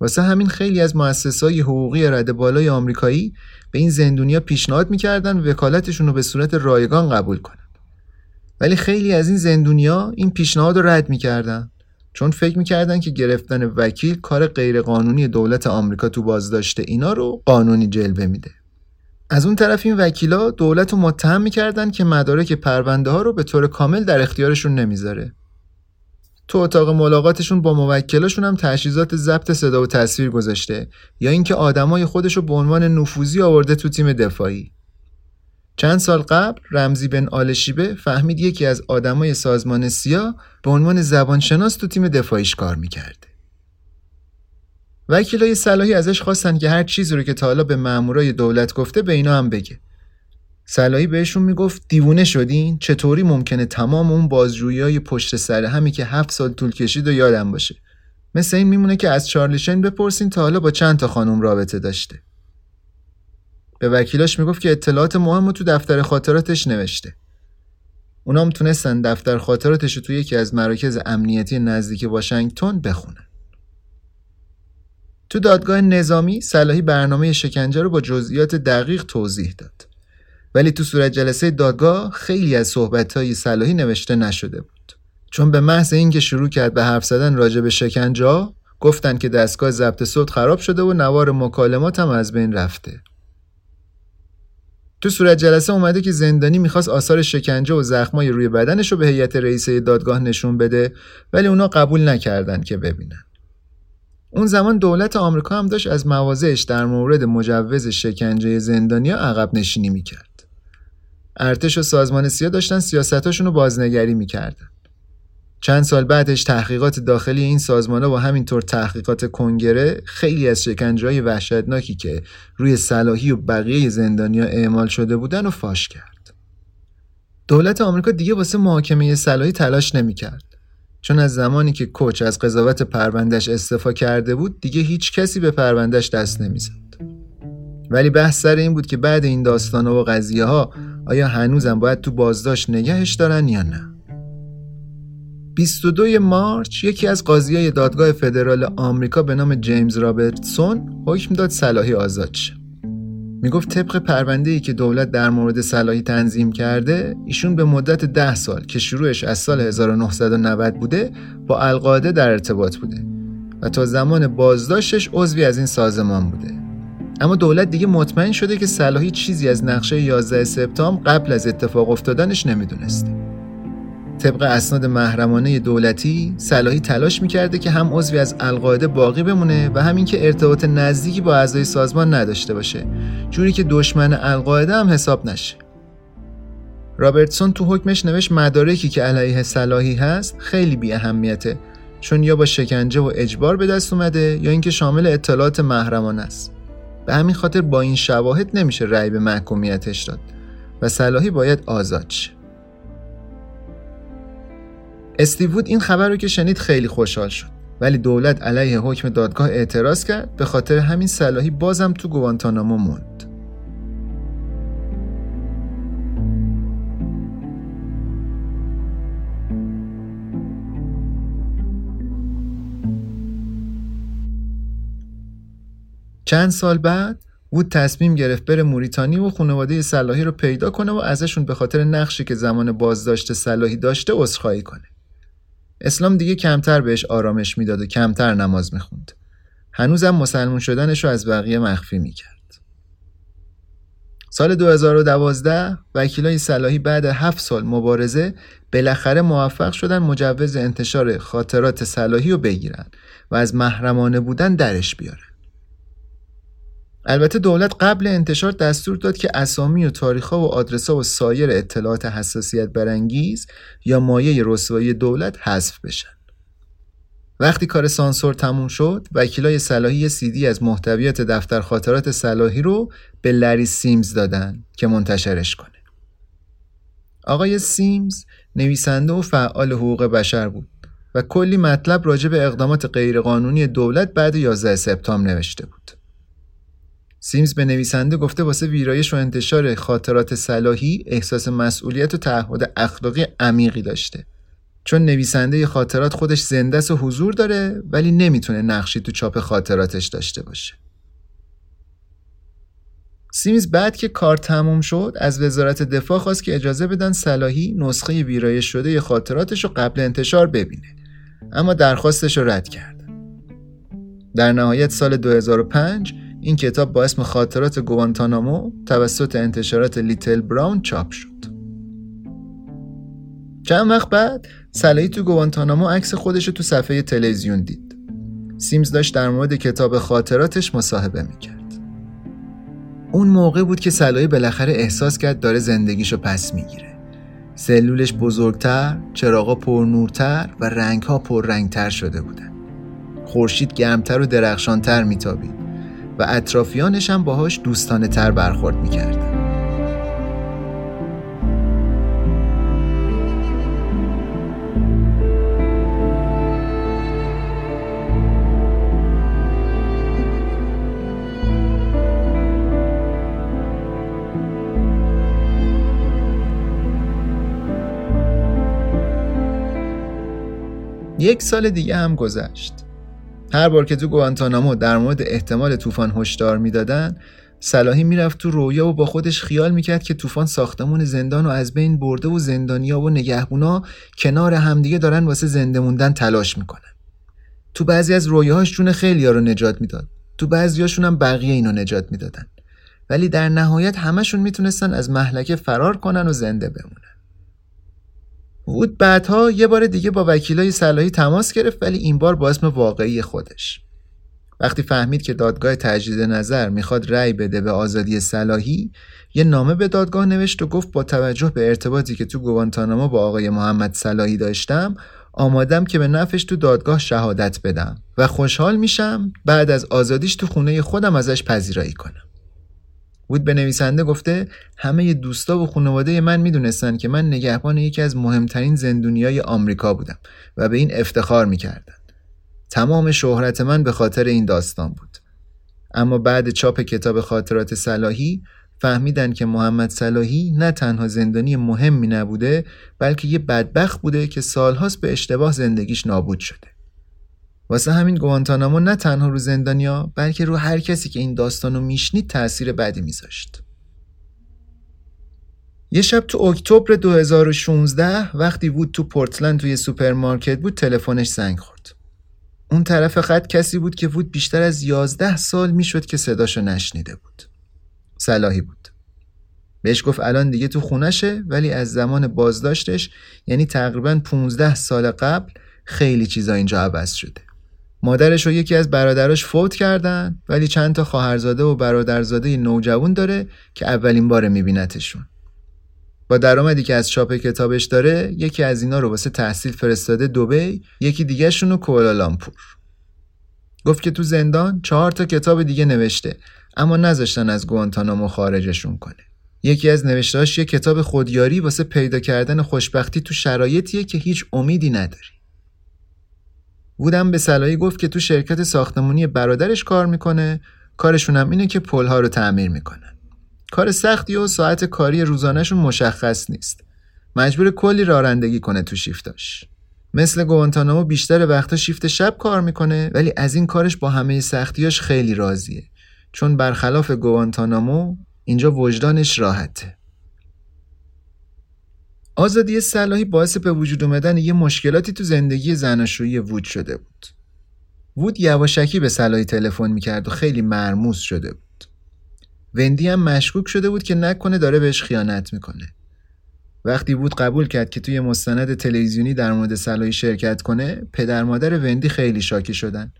واسه همین خیلی از مؤسسای حقوقی رد بالای آمریکایی به این زندونیا پیشنهاد می‌کردن وکالتشون رو به صورت رایگان قبول کنن. ولی خیلی از این زندونیا این پیشنهاد رو رد می‌کردن چون فکر می‌کردن که گرفتن وکیل کار غیرقانونی دولت آمریکا تو بازداشت اینا رو قانونی جلوه میده. از اون طرف این وکیلا دولت رو متهم می‌کردن که مدارک پرونده ها رو به طور کامل در اختیارشون نمی‌ذاره. تو اتاق ملاقاتشون با موکلاشون هم تجهیزات ضبط صدا و تصویر گذاشته یا اینکه آدمای خودش رو به عنوان نفوذی آورده تو تیم دفاعی. چند سال قبل رمزی بن آلشیبه فهمید یکی از آدمای سازمان سیا به عنوان زبانشناس تو تیم دفاعیش کار می‌کرده. وکیلای صلاحی ازش خواستن که هر چیزی رو که تا حالا به مامورای دولت گفته به اینا هم بگه. صلاحی بهشون می‌گفت دیوونه شدین چطوری ممکنه تمام اون بازجویی پشت سر همی که هفت سال طول کشید و یادم باشه مثل این میمونه که از چارلیشن بپرسین تا حالا با چند تا خانم رابطه داشته به وکیلاش می‌گفت که اطلاعات مهم رو تو دفتر خاطراتش نوشته. اونام تونستن دفتر خاطراتش رو تو یکی از مراکز امنیتی نزدیک واشنگتن بخونن. تو دادگاه نظامی صلاحی برنامه شکنجه رو با جزئیات دقیق توضیح داد. ولی تو صورت جلسه دادگاه خیلی از صحبتهای صلاحی نوشته نشده بود. چون به محض اینکه شروع کرد به حرف زدن راجع به شکنجه گفتن که دستگاه ضبط صوت خراب شده و نوار مکالمات هم از بین رفته. تو صورت جلسه اومده که زندانی می‌خواست آثار شکنجه و زخمای روی بدنش رو به هیئت رئیسه دادگاه نشون بده ولی اونا قبول نکردن که ببینن اون زمان دولت آمریکا هم داشت از مواضعش در مورد مجوز شکنجه زندانیا عقب نشینی می‌کرد ارتش و سازمان سیا داشتن سیاستاشون رو بازنگری می‌کردن. چند سال بعدش تحقیقات داخلی این سازمان و همینطور تحقیقات کنگره خیلی از شکنجه های وحشتناکی که روی صلاحی و بقیه زندانیا اعمال شده بودن و فاش کرد. دولت آمریکا دیگه واسه محاکمه صلاحی تلاش نمی‌کرد. چون از زمانی که کوچ از قضاوت پروندهش استفا کرده بود دیگه هیچ کسی به پروندهش دست نمی‌زد. ولی بحث سر این بود که بعد این داستان و قضیه ها آیا هنوزم باید تو بازداشت نگهش دارن یا نه 22 مارچ یکی از قاضیای دادگاه فدرال آمریکا به نام جیمز رابرتسون حکم داد صلاحی آزاد شه می‌گفت طبق پرونده ای که دولت در مورد صلاحی تنظیم کرده ایشون به مدت ده سال که شروعش از سال 1990 بوده با القاعده در ارتباط بوده و تا زمان بازداشتش عضوی از این سازمان بوده اما دولت دیگه مطمئن شده که صلاحی چیزی از نقشه 11 سپتامبر قبل از اتفاق افتادنش نمی‌دونسته. طبق اسناد محرمانه دولتی صلاحی تلاش می‌کرده که هم عضوی از القاعده باقی بمونه و همین که ارتباط نزدیکی با اعضای سازمان نداشته باشه جوری که دشمن القاعده هم حساب نشه. رابرتسون تو حکمش نوشت مدارکی که علیه صلاحی هست خیلی بی اهمیته چون یا با شکنجه و اجبار به دست اومده یا اینکه شامل اطلاعات محرمانه است. به همین خاطر با این شواهد نمیشه رأی به محکومیتش داد و صلاحی باید آزاد شه. استیوود این خبر رو که شنید خیلی خوشحال شد ولی دولت علیه حکم دادگاه اعتراض کرد به خاطر همین صلاحی بازم تو گوانتانامو موند چند سال بعد وود تصمیم گرفت بره موریتانی و خانواده صلاحی رو پیدا کنه و ازشون به خاطر نقشی که زمان بازداشت صلاحی داشته عذرخواهی کنه. اسلام دیگه کمتر بهش آرامش می‌داد و کمتر نماز می‌خوند. هنوزم مسلمون شدنش رو از بقیه مخفی می‌کرد. سال 2012 وکیلای صلاحی بعد هفت سال مبارزه بالاخره موفق شدن مجوز انتشار خاطرات صلاحی رو بگیرن و از محرمانه بودن درش بیارن. البته دولت قبل انتشار دستور داد که اسامی و تاریخها و آدرسها و سایر اطلاعات حساسیت برانگیز یا مایه رسوایی دولت حذف بشن. وقتی کار سانسور تموم شد، وکیلای صلاحی سیدی از محتویات دفتر خاطرات صلاحی رو به لری سیمز دادن که منتشرش کنه. آقای سیمز نویسنده و فعال حقوق بشر بود و کلی مطلب راجع به اقدامات غیرقانونی دولت بعد 11 سپتامبر نوشته بود. سیمز به نویسنده گفته واسه ویرایش و انتشار خاطرات صلاحی احساس مسئولیت و تعهد اخلاقی عمیقی داشته. چون نویسنده خاطرات خودش زنده و حضور داره ولی نمی‌تونه نقشی تو چاپ خاطراتش داشته باشه. سیمز بعد که کار تموم شد از وزارت دفاع خواست که اجازه بدن صلاحی نسخه ویرایش شده خاطراتش رو قبل انتشار ببینه. اما درخواستش رو رد کرد. در نهایت سال 2005 این کتاب با اسم خاطرات گوانتانامو توسط انتشارات لیتل براون چاپ شد. چند وقت بعد سلایی تو گوانتانامو عکس خودش تو صفحه تلویزیون دید. سیمز داشت در مورد کتاب خاطراتش مصاحبه می‌کرد. اون موقع بود که سلایی بالاخره احساس کرد داره زندگیشو پس می‌گیره. سلولش بزرگتر، چراغا پرنورتر و رنگها پررنگتر شده بودن. خورشید گرمتر و درخشانتر میتابید. و اطرافیانش هم باهاش دوستانه تر برخورد می‌کرد. یک سال دیگه هم گذشت هر بار که تو گوانتانامو در مورد احتمال طوفان هشدار می‌دادن صلاحی می‌رفت تو رویا و با خودش خیال می‌کرد که طوفان ساختمون زندان رو از بین برده و زندانیا و نگهبونا کنار همدیگه دارن واسه زنده موندن تلاش می‌کنن. تو بعضی از رویاهاش جون خیلیا رو نجات می‌داد. تو بعضیاشون هم بقیه اینو نجات می‌دادن. ولی در نهایت همشون می‌تونستن از محلکه فرار کنن و زنده بمونن. وود بعدها یه بار دیگه با وکیلای صلاحی تماس گرفت ولی این بار با اسم واقعی خودش. وقتی فهمید که دادگاه تجدید نظر می‌خواد رأی بده به آزادی صلاحی یه نامه به دادگاه نوشت و گفت با توجه به ارتباطی که تو گوانتاناما با آقای محمد صلاحی داشتم آمادم که به نفش تو دادگاه شهادت بدم و خوشحال میشم بعد از آزادیش تو خونه خودم ازش پذیرایی کنم. وود به نویسنده گفته همه دوستا و خانواده من می‌دونستن که من نگهبان یکی از مهمترین زندونیای آمریکا بودم و به این افتخار می‌کردن. تمام شهرت من به خاطر این داستان بود. اما بعد چاپ کتاب خاطرات صلاحی فهمیدن که محمد صلاحی نه تنها زندانی مهمی نبوده بلکه یه بدبخت بوده که سالهاست به اشتباه زندگیش نابود شده. واسه همین گوانتانامو نه تنها رو زندانیا بلکه رو هر کسی که این داستانو میشنید تاثیر بدی میذاشت. یه شب تو اکتبر 2016 وقتی بود تو پورتلند توی سوپرمارکت بود تلفنش زنگ خورد. اون طرف خط کسی بود که وود بیشتر از 11 سال می‌شد که صداشو نشنیده بود. صلاحی بود. بهش گفت الان دیگه تو خونشه ولی از زمان بازداشتش یعنی تقریبا 15 سال قبل خیلی چیزا اینجا عوض شده. مادرش و یکی از برادراش فوت کردن ولی چند تا خواهرزاده و برادرزاده نوجوان داره که اولین بار میبینتشون. با درآمدی که از چاپ کتابش داره یکی از اینا رو واسه تحصیل فرستاده دبی یکی دیگهشون رو کوالالامپور. گفت که تو زندان چهار تا کتاب دیگه نوشته اما نذاشتن از گوانتانامو خارجشون کنه. یکی از نوشتهاش یه کتاب خودیاری واسه پیدا کردن خوشبختی تو شرایطیه که هیچ امیدی نداری. بودم به صلاحی گفت که تو شرکت ساختمونی برادرش کار می‌کنه. کارشون هم اینه که پلها رو تعمیر می‌کنن کار سختی و ساعت کاری روزانهشون مشخص نیست. مجبور کلی رانندگی کنه تو شیفتاش. مثل گوانتانامو بیشتر وقتا شیفت شب کار می‌کنه ولی از این کارش با همه سختیاش خیلی راضیه. چون برخلاف گوانتانامو اینجا وجدانش راحته. آزادی صلاحی باعث به وجود اومدن یه مشکلاتی تو زندگی زناشویی وود شده بود. وود یواشکی به صلاحی تلفن می‌کرد و خیلی مرموز شده بود. وندی هم مشکوک شده بود که نکنه داره بهش خیانت می‌کنه. وقتی وود قبول کرد که توی مستند تلویزیونی در مورد صلاحی شرکت کنه پدر مادر وندی خیلی شاکی شدن.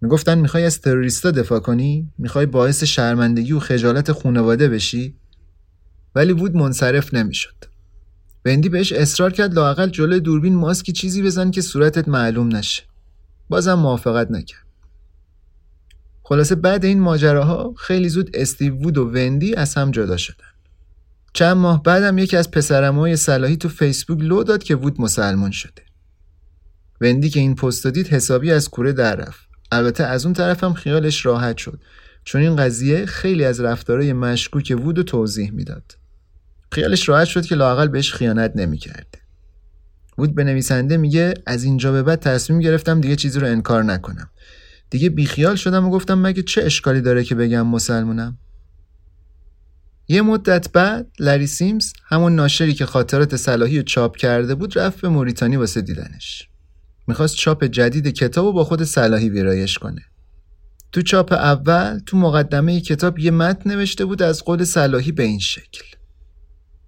می‌گفتن می‌خوای از تروریستا دفاع کنی؟ می‌خوای باعث شرمندگی و خجالت خانواده بشی؟ ولی وود منصرف نمی‌شد. وندی بهش اصرار کرد لاقل جلوی دوربین ماسکی چیزی بزن که صورتت معلوم نشه. بازم موافقت نکرد. خلاصه بعد این ماجراها خیلی زود استیو وود و وندی از هم جدا شدن. چند ماه بعدم یکی از پسرمای صلاحی تو فیسبوک لو داد که وود مسلمان شده. وندی که این پست دید حسابی از کوره در رفت. البته از اون طرفم خیالش راحت شد. چون این قضیه خیلی از رفتارهای مشکوک وود توضیح می‌داد. خیالش راحت شد که لاقل بهش خیانت نمی‌کرده. وود به نویسنده میگه از اینجا به بعد تصمیم گرفتم دیگه چیزی رو انکار نکنم. دیگه بیخیال شدم و گفتم مگه چه اشکالی داره که بگم مسلمونم؟ یه مدت بعد لری سیمز همون ناشری که خاطرات صلاحی رو چاپ کرده بود رفت به موریتانی واسه دیدنش. می‌خواست چاپ جدید کتاب رو با خود صلاحی ویرایش کنه. تو چاپ اول تو مقدمه کتاب یه متن نوشته بود از قول صلاحی به این شکل.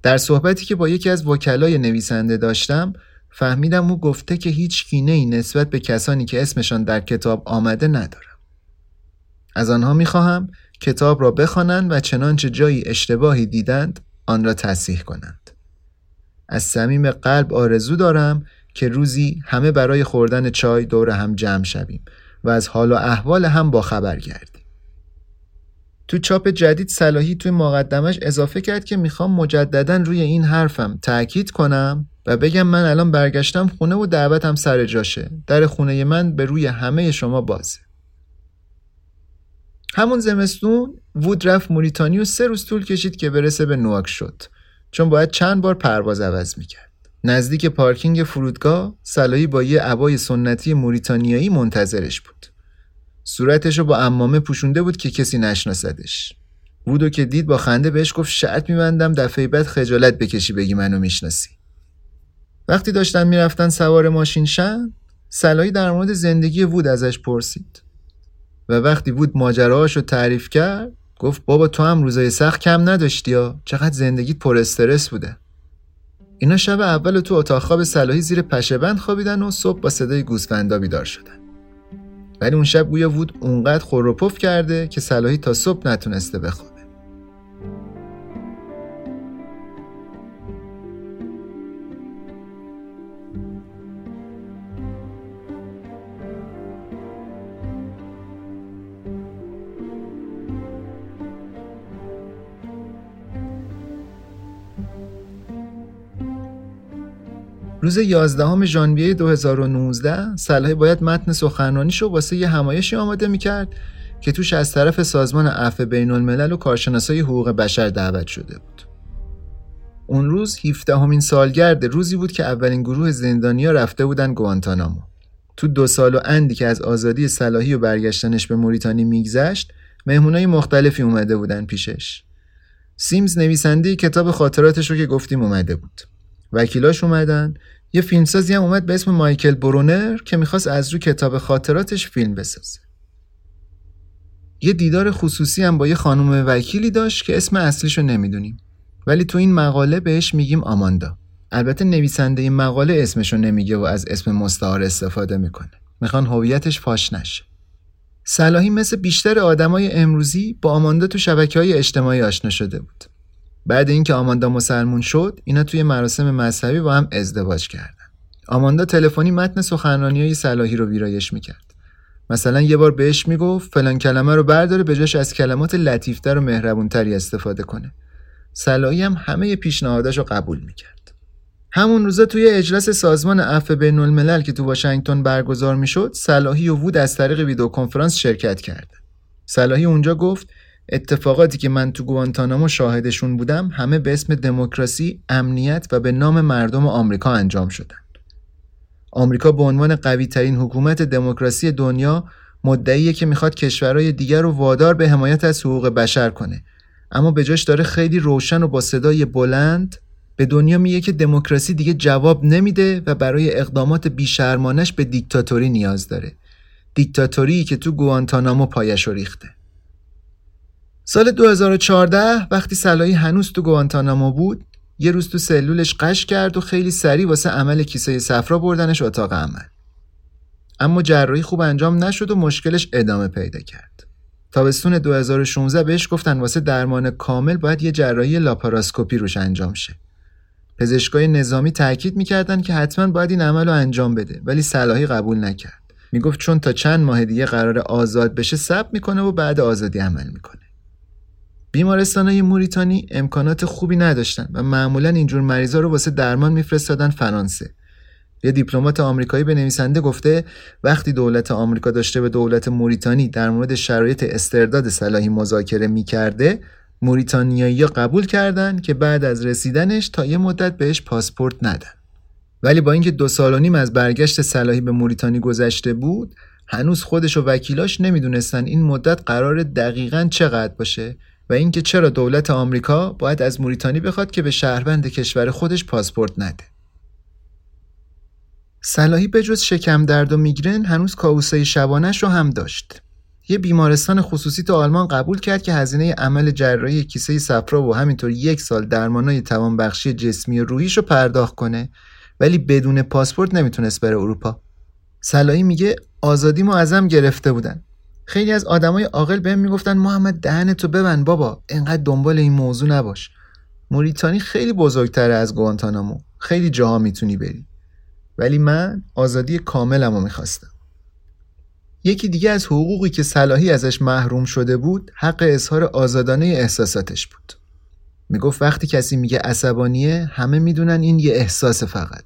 در صحبتی که با یکی از وکلای نویسنده داشتم فهمیدم او گفته که هیچ کینه ای نسبت به کسانی که اسمشان در کتاب آمده ندارم. از آنها می‌خواهم کتاب را بخوانند و چنانچه جایی اشتباهی دیدند آن را تصحیح کنند. از صمیم قلب آرزو دارم که روزی همه برای خوردن چای دور هم جمع شویم و از حال و احوال هم با خبر گردیم. تو چاپ جدید صلاحی توی مقدمش اضافه کرد که می‌خوام مجددا روی این حرفم تاکید کنم و بگم من الان برگشتم خونه و دعوتم سر جاشه. در خونه من به روی همه شما بازه. همون زمستون وود رفت موریتانی و سه روز طول کشید که برسه به نواک شد. چون باید چند بار پرواز عوض می‌کرد. نزدیک پارکینگ فرودگاه صلاحی با یه عبای سنتی موریتانیایی منتظرش بود. صورتش رو با امامه پوشونده بود که کسی نشناسدش. وودو که دید با خنده بهش گفت شرط میبندم دفعه بعد خجالت بکشی بگی منو می‌شناسی. وقتی داشتن می‌رفتن سوار ماشین شن سلایی در مورد زندگی وود ازش پرسید. و وقتی وود ماجراهاش رو تعریف کرد گفت بابا تو هم روزای سخت کم نداشتی یا؟ چقدر زندگیت پر استرس بوده. اینا شب اول تو اتاق خواب صلاحی زیر پشه بند خوابیدن و صبح با صدای گوسفندا بیدار شدن. ولی اون شب گویا وود اونقدر خور و پف کرده که صلاحی تا صبح نتونسته بخوابه. روز 11 ژانویه 2019 صلاحی باید متن سخنرانیشو واسه یه همایشی آماده می‌کرد که توش از طرف سازمان عفو بین الملل و کارشناسای حقوق بشر دعوت شده بود. اون روز 17 همین سالگرد روزی بود که اولین گروه زندانیا رفته بودن گوانتانامو. تو دو سال و اندی که از آزادی صلاحی و برگشتنش به موریتانی میگذشت مهمونای مختلفی اومده بودن پیشش. سیمز نویسنده کتاب خاطراتش رو که گفتیم اومده بود. وکیلاش اومدن یه فیلمسازی هم اومد به اسم مایکل برونر که می‌خواست از رو کتاب خاطراتش فیلم بسازه. یه دیدار خصوصی هم با یه خانم وکیلی داشت که اسم اصلیشو نمی‌دونیم. ولی تو این مقاله بهش میگیم آماندا. البته نویسنده این مقاله اسمشو نمیگه و از اسم مستعار استفاده می‌کنه. می‌خوان هویتش فاش نشه. صلاحی مثل بیشتر آدمای امروزی با آماندا تو شبکه های اجتماعی آشنا شده بود. بعد اینکه آماندا مسلمون شد اینا توی مراسم مذهبی با هم ازدواج کردن. آماندا تلفنی متن سخنرانی های صلاحی رو ویرایش می‌کرد. مثلا یه بار بهش می‌گفت فلان کلمه رو برداره به جاش از کلمات لطیفتر و مهربونتری استفاده کنه. صلاحی هم همه پیشنهاداش رو قبول می‌کرد. همون روزا توی اجلاس سازمان عفو بین الملل که تو واشنگتن برگزار می‌شد صلاحی و وود از طریق ویدیو کنفرانس شرکت کرد صلاحی اونجا گفت اتفاقاتی که من تو گوانتانامو شاهدشون بودم همه به اسم دموکراسی، امنیت و به نام مردم آمریکا انجام شدن. آمریکا به عنوان قوی ترین حکومت دموکراسی دنیا مدعیه که می‌خواد کشورهای دیگر رو وادار به حمایت از حقوق بشر کنه. اما به جاش داره خیلی روشن و با صدای بلند به دنیا میگه که دموکراسی دیگه جواب نمیده و برای اقدامات بیشرمانش به دیکتاتوری نیاز داره. دیکتاتوری که تو گوانتانامو پایش ریخته. سال 2014 وقتی سلایی هنوز تو گوانتانامو بود یه روز تو سلولش قش کرد و خیلی سریع واسه عمل کیسه صفرا بردنش اتاق عمل. اما جراحی خوب انجام نشد و مشکلش ادامه پیدا کرد. تابستون 2016 بهش گفتن واسه درمان کامل باید یه جراحی لاپاراسکوپی روش انجام شه. پزشکای نظامی تاکید می‌کردن که حتما باید این عمل رو انجام بده ولی صلاحی قبول نکرد. می‌گفت چون تا چند ماه دیگه قرار آزاد بشه سب می‌کنه و بعد آزادی عمل می‌کنه. بیمارستان های موریتانی امکانات خوبی نداشتن و معمولا اینجور مریضا رو واسه درمان میفرستادن فرانسه. یه دیپلمات آمریکایی به نویسنده گفته وقتی دولت آمریکا داشته به دولت موریتانی در مورد شرایط استرداد صلاحی مذاکره می‌کرده موریتانیایی قبول کردند که بعد از رسیدنش تا یه مدت بهش پاسپورت ندن. ولی با اینکه دو سال و نیم از برگشت صلاحی به موریتانی گذشته بود هنوز خودش و وکیلاش نمی‌دونستن این مدت قرار دقیقا چقدر باشه. و اینکه چرا دولت آمریکا باید از موریتانی بخواد که به شهروند کشور خودش پاسپورت نده. صلاحی جز شکم درد و میگرن هنوز کاوسه شبانش رو هم داشت. یه بیمارستان خصوصی تو آلمان قبول کرد که هزینه عمل جراحی کیسه صفرا و همینطور یک سال درمانای توانبخشی جسمی و روحیش رو پرداخت کنه ولی بدون پاسپورت نمی‌تونست بره اروپا. صلاحی میگه آزادی ما ازم گرفته بودن خیلی از آدمای عاقل بهم می‌گفتن محمد دهن تو ببند بابا انقدر دنبال این موضوع نباش. موریتانی خیلی بزرگتره از گوانتانامو. خیلی جاها می‌تونی بری. ولی من آزادی کاملمو می‌خواستم. یکی دیگه از حقوقی که صلاحی ازش محروم شده بود حق اظهار آزادانه احساساتش بود. می‌گفت وقتی کسی میگه عصبانیه همه می‌دونن این یه احساس فقط.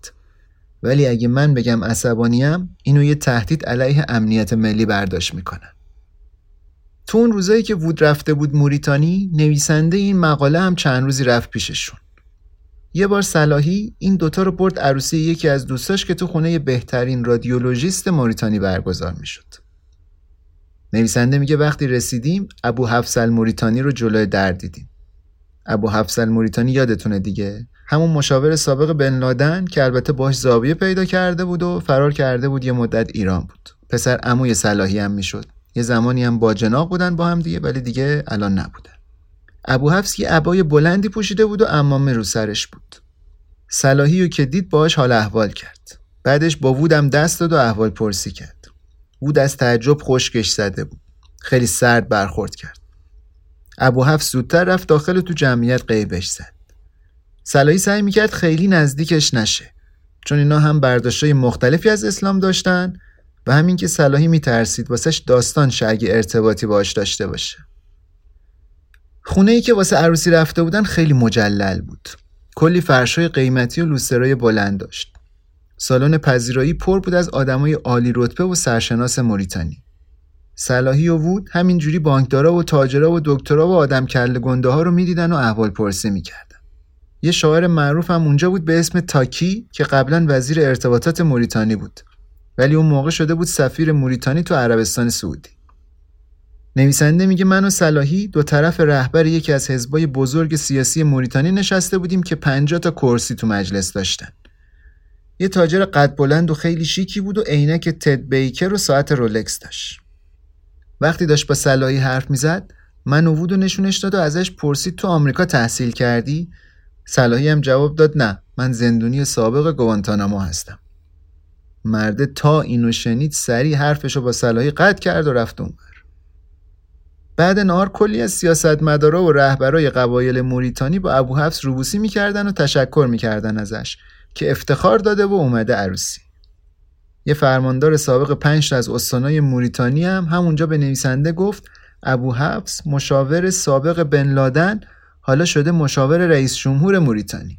ولی اگه من بگم عصبانیم اینو یه تهدید علیه امنیت ملی برداشت می‌کنن. تو اون روزایی که وود رفته بود موریتانی نویسنده این مقاله هم چند روزی رفت پیششون. یه بار صلاحی این دوتا رو برد عروسی یکی از دوستاش که تو خونه بهترین رادیولوژیست موریتانی برگزار می‌شد. نویسنده میگه وقتی رسیدیم ابو حفصل موریتانی رو جلوی در دیدیم. ابو حفصل موریتانی یادتونه دیگه؟ همون مشاور سابق بن لادن که البته باش زاویه پیدا کرده بود و فرار کرده بود یه مدت ایران بود. پسر عموی صلاحی هم می‌شد. یه زمانی هم با جناق بودن با هم دیگه ولی دیگه الان نبودن. ابو حفص یه عبای بلندی پوشیده بود و امامه رو سرش بود. صلاحی رو که دید باهاش حال احوال کرد. بعدش با وودم دست داد و احوال پرسی کرد. وود از تعجب خشکش زده بود. خیلی سرد برخورد کرد. ابو حفص زودتر رفت داخل و تو جمعیت قیبش زد. صلاحی سعی می‌کرد خیلی نزدیکش نشه چون اینا هم برداشتای مختلفی از اسلام داشتن و همین که صلاحی میترسید واسش داستان اگه ارتباطی باش داشته باشه. خونه ای که واسه عروسی رفته بودن خیلی مجلل بود. کلی فرشای قیمتی و لوسترای بلند داشت. سالن پذیرایی پر بود از آدمای عالی رتبه و سرشناس موریتانی. صلاحی و وود همینجوری بانکدارا و تاجرا و دکترا و آدم کله گنده ها رو می‌دیدن و احوال پرسی می‌کردن. یه شاعر معروف هم اونجا بود به اسم تاکی که قبلا وزیر ارتباطات موریتانی بود. ولی اون موقع شده بود سفیر موریتانی تو عربستان سعودی. نویسنده میگه من و صلاحی دو طرف رهبر یکی از حزبای بزرگ سیاسی موریتانی نشسته بودیم که 50 تا کرسی تو مجلس داشتن. یه تاجر قد بلند و خیلی شیکی بود و عینک تد بیکر و ساعت رولکس داشت. وقتی داشت با صلاحی حرف می‌زد من و وودو نشونش داد و ازش پرسید تو آمریکا تحصیل کردی؟ صلاحی هم جواب داد نه من زندونی سابق گوانتانامو هستم. مرده تا اینو شنید سریع حرفشو با صلاحی قطع کرد و رفت اونور. بعد نهار کلی از سیاستمدارا و رهبرای قبایل موریتانی با ابو حفص روبوسی می‌کردن و تشکر می‌کردن ازش که افتخار داده و اومده عروسی. یه فرماندار سابق پنج از استانای موریتانی هم همونجا به نویسنده گفت ابو حفص مشاور سابق بن لادن حالا شده مشاور رئیس جمهور موریتانی.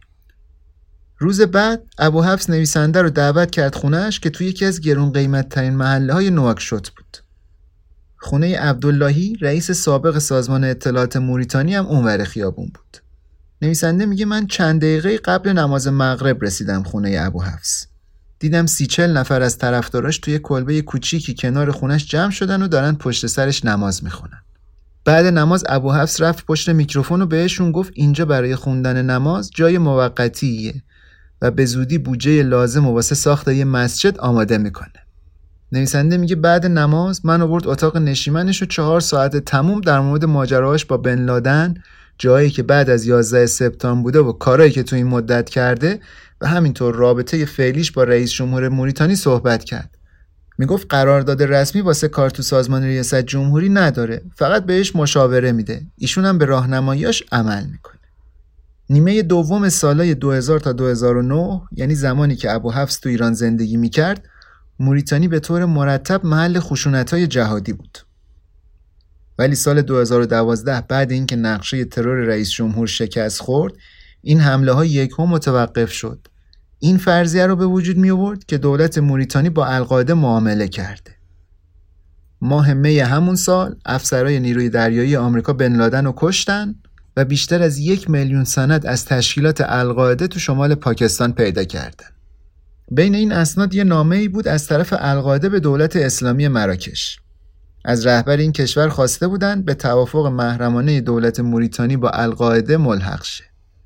روز بعد ابو حفص نویسنده رو دعوت کرد خونهش که توی یکی از گرون قیمت ترین محله های نواکشوت بود. خونه عبداللهی رئیس سابق سازمان اطلاعات موریتانی هم اونور خیابون بود. نویسنده میگه من چند دقیقه قبل نماز مغرب رسیدم خونه ابو حفص دیدم سی چل نفر از طرفداراش توی کلبه کوچیکی کنار خونش جمع شدن و دارن پشت سرش نماز می‌خونن. بعد نماز ابو حفص رفت پشت میکروفون و بهشون گفت اینجا برای خوندن نماز جای موقتیه. و به زودی بودجه لازم و واسه ساخت یه مسجد آماده می‌کنه. نویسنده میگه بعد نماز من آورد اتاق نشیمنش و چهار ساعت تموم در مورد ماجراهاش با بن لادن جایی که بعد از 11 سپتامبر بوده و کارایی که تو این مدت کرده و همینطور رابطه فعلیش با رئیس جمهور موریتانی صحبت کرد. می‌گفت قرارداد رسمی واسه کار تو سازمان ریاست جمهوری نداره فقط بهش مشاوره میده. ایشون هم به راهنماییاش عمل می‌کنه. نیمه دوم سالای 2000 تا 2009 یعنی زمانی که ابو حفص تو ایران زندگی می‌کرد موریتانی به طور مرتب محل های جهادی بود. ولی سال 2012 بعد اینکه نقشه ترور رئیس جمهور شکست خورد این حمله ها یک هم متوقف شد این فرضیه رو به وجود می آورد که دولت موریتانی با القاعده معامله کرده ماه می همون سال افسرهای نیروی دریایی آمریکا بن لادن رو کشتن و بیشتر از یک میلیون سند از تشکیلات القاعده تو شمال پاکستان پیدا کردن. بین این اسناد یه نامه ای بود از طرف القاعده به دولت اسلامی مراکش. از رهبر این کشور خواسته بودند به توافق محرمانه دولت موریتانی با القاعده ملحق شه.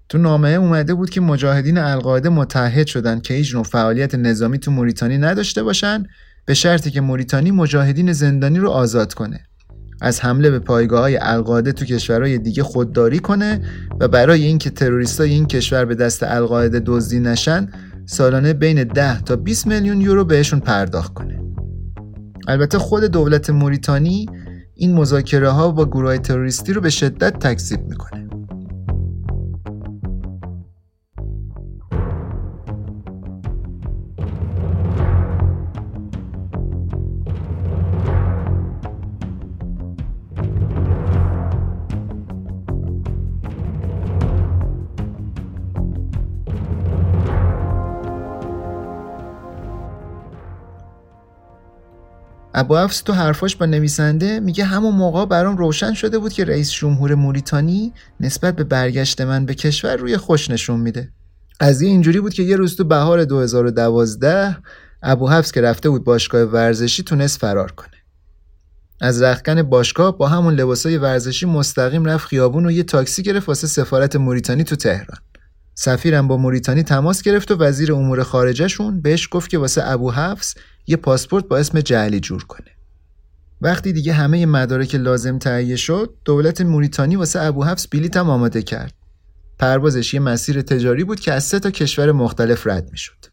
تو نامه اومده بود که مجاهدین القاعده متحد شدند که هیچ نوع فعالیت نظامی تو موریتانی نداشته باشن به شرطی که موریتانی مجاهدین زندانی رو آزاد کنه. از حمله به پایگاه های القاعده تو کشورهای دیگه خودداری کنه و برای اینکه تروریستای این کشور به دست القاعده دزدی نشن سالانه بین 10 تا 20 میلیون یورو بهشون پرداخت کنه. البته خود دولت موریتانی این مذاکره ها با گروه تروریستی رو به شدت تکذیب می‌کنه. ابو افس تو حرفاش با نویسنده میگه همون موقع برام روشن شده بود که رئیس جمهور موریتانی نسبت به برگشت من به کشور روی خوش نشون میده. قضیه اینجوری بود که یه روز تو بهار 2012 ابو حفظ که رفته بود باشگاه ورزشی تونست فرار کنه. از رختکن باشگاه با همون لباسای ورزشی مستقیم رفت خیابون و یه تاکسی گرفت واسه سفارت موریتانی تو تهران. سفیرم با موریتانی تماس گرفت و وزیر امور خارجهشون بهش گفت که واسه ابو حفظ یه پاسپورت با اسم جعلی جور کنه. وقتی دیگه همه مدارک لازم تهیه شد دولت موریتانی واسه ابو حفظ بلیط هم آماده کرد. پروازش یه مسیر تجاری بود که از سه تا کشور مختلف رد می‌شد.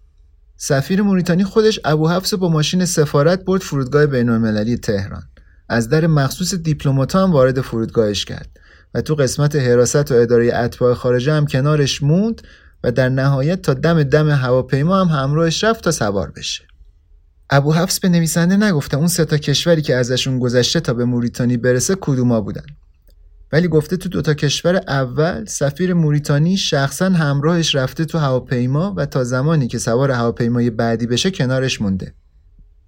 سفیر موریتانی خودش ابو حفظ با ماشین سفارت برد فرودگاه بینالمللی تهران. از در مخصوص دیپلمات‌ها هم وارد فرودگاهش کرد و تو قسمت حراست و اداره اتباع خارجه هم کنارش موند و در نهایت تا دم دم هواپیما هم همراهش رفت تا سوار بشه. ابو حفص به نویسنده نگفته اون سه تا کشوری که ازشون گذشته تا به موریتانی برسه کدوما بودن. ولی گفته تو دوتا کشور اول سفیر موریتانی شخصا همراهش رفته تو هواپیما و تا زمانی که سوار هواپیمای بعدی بشه کنارش مونده.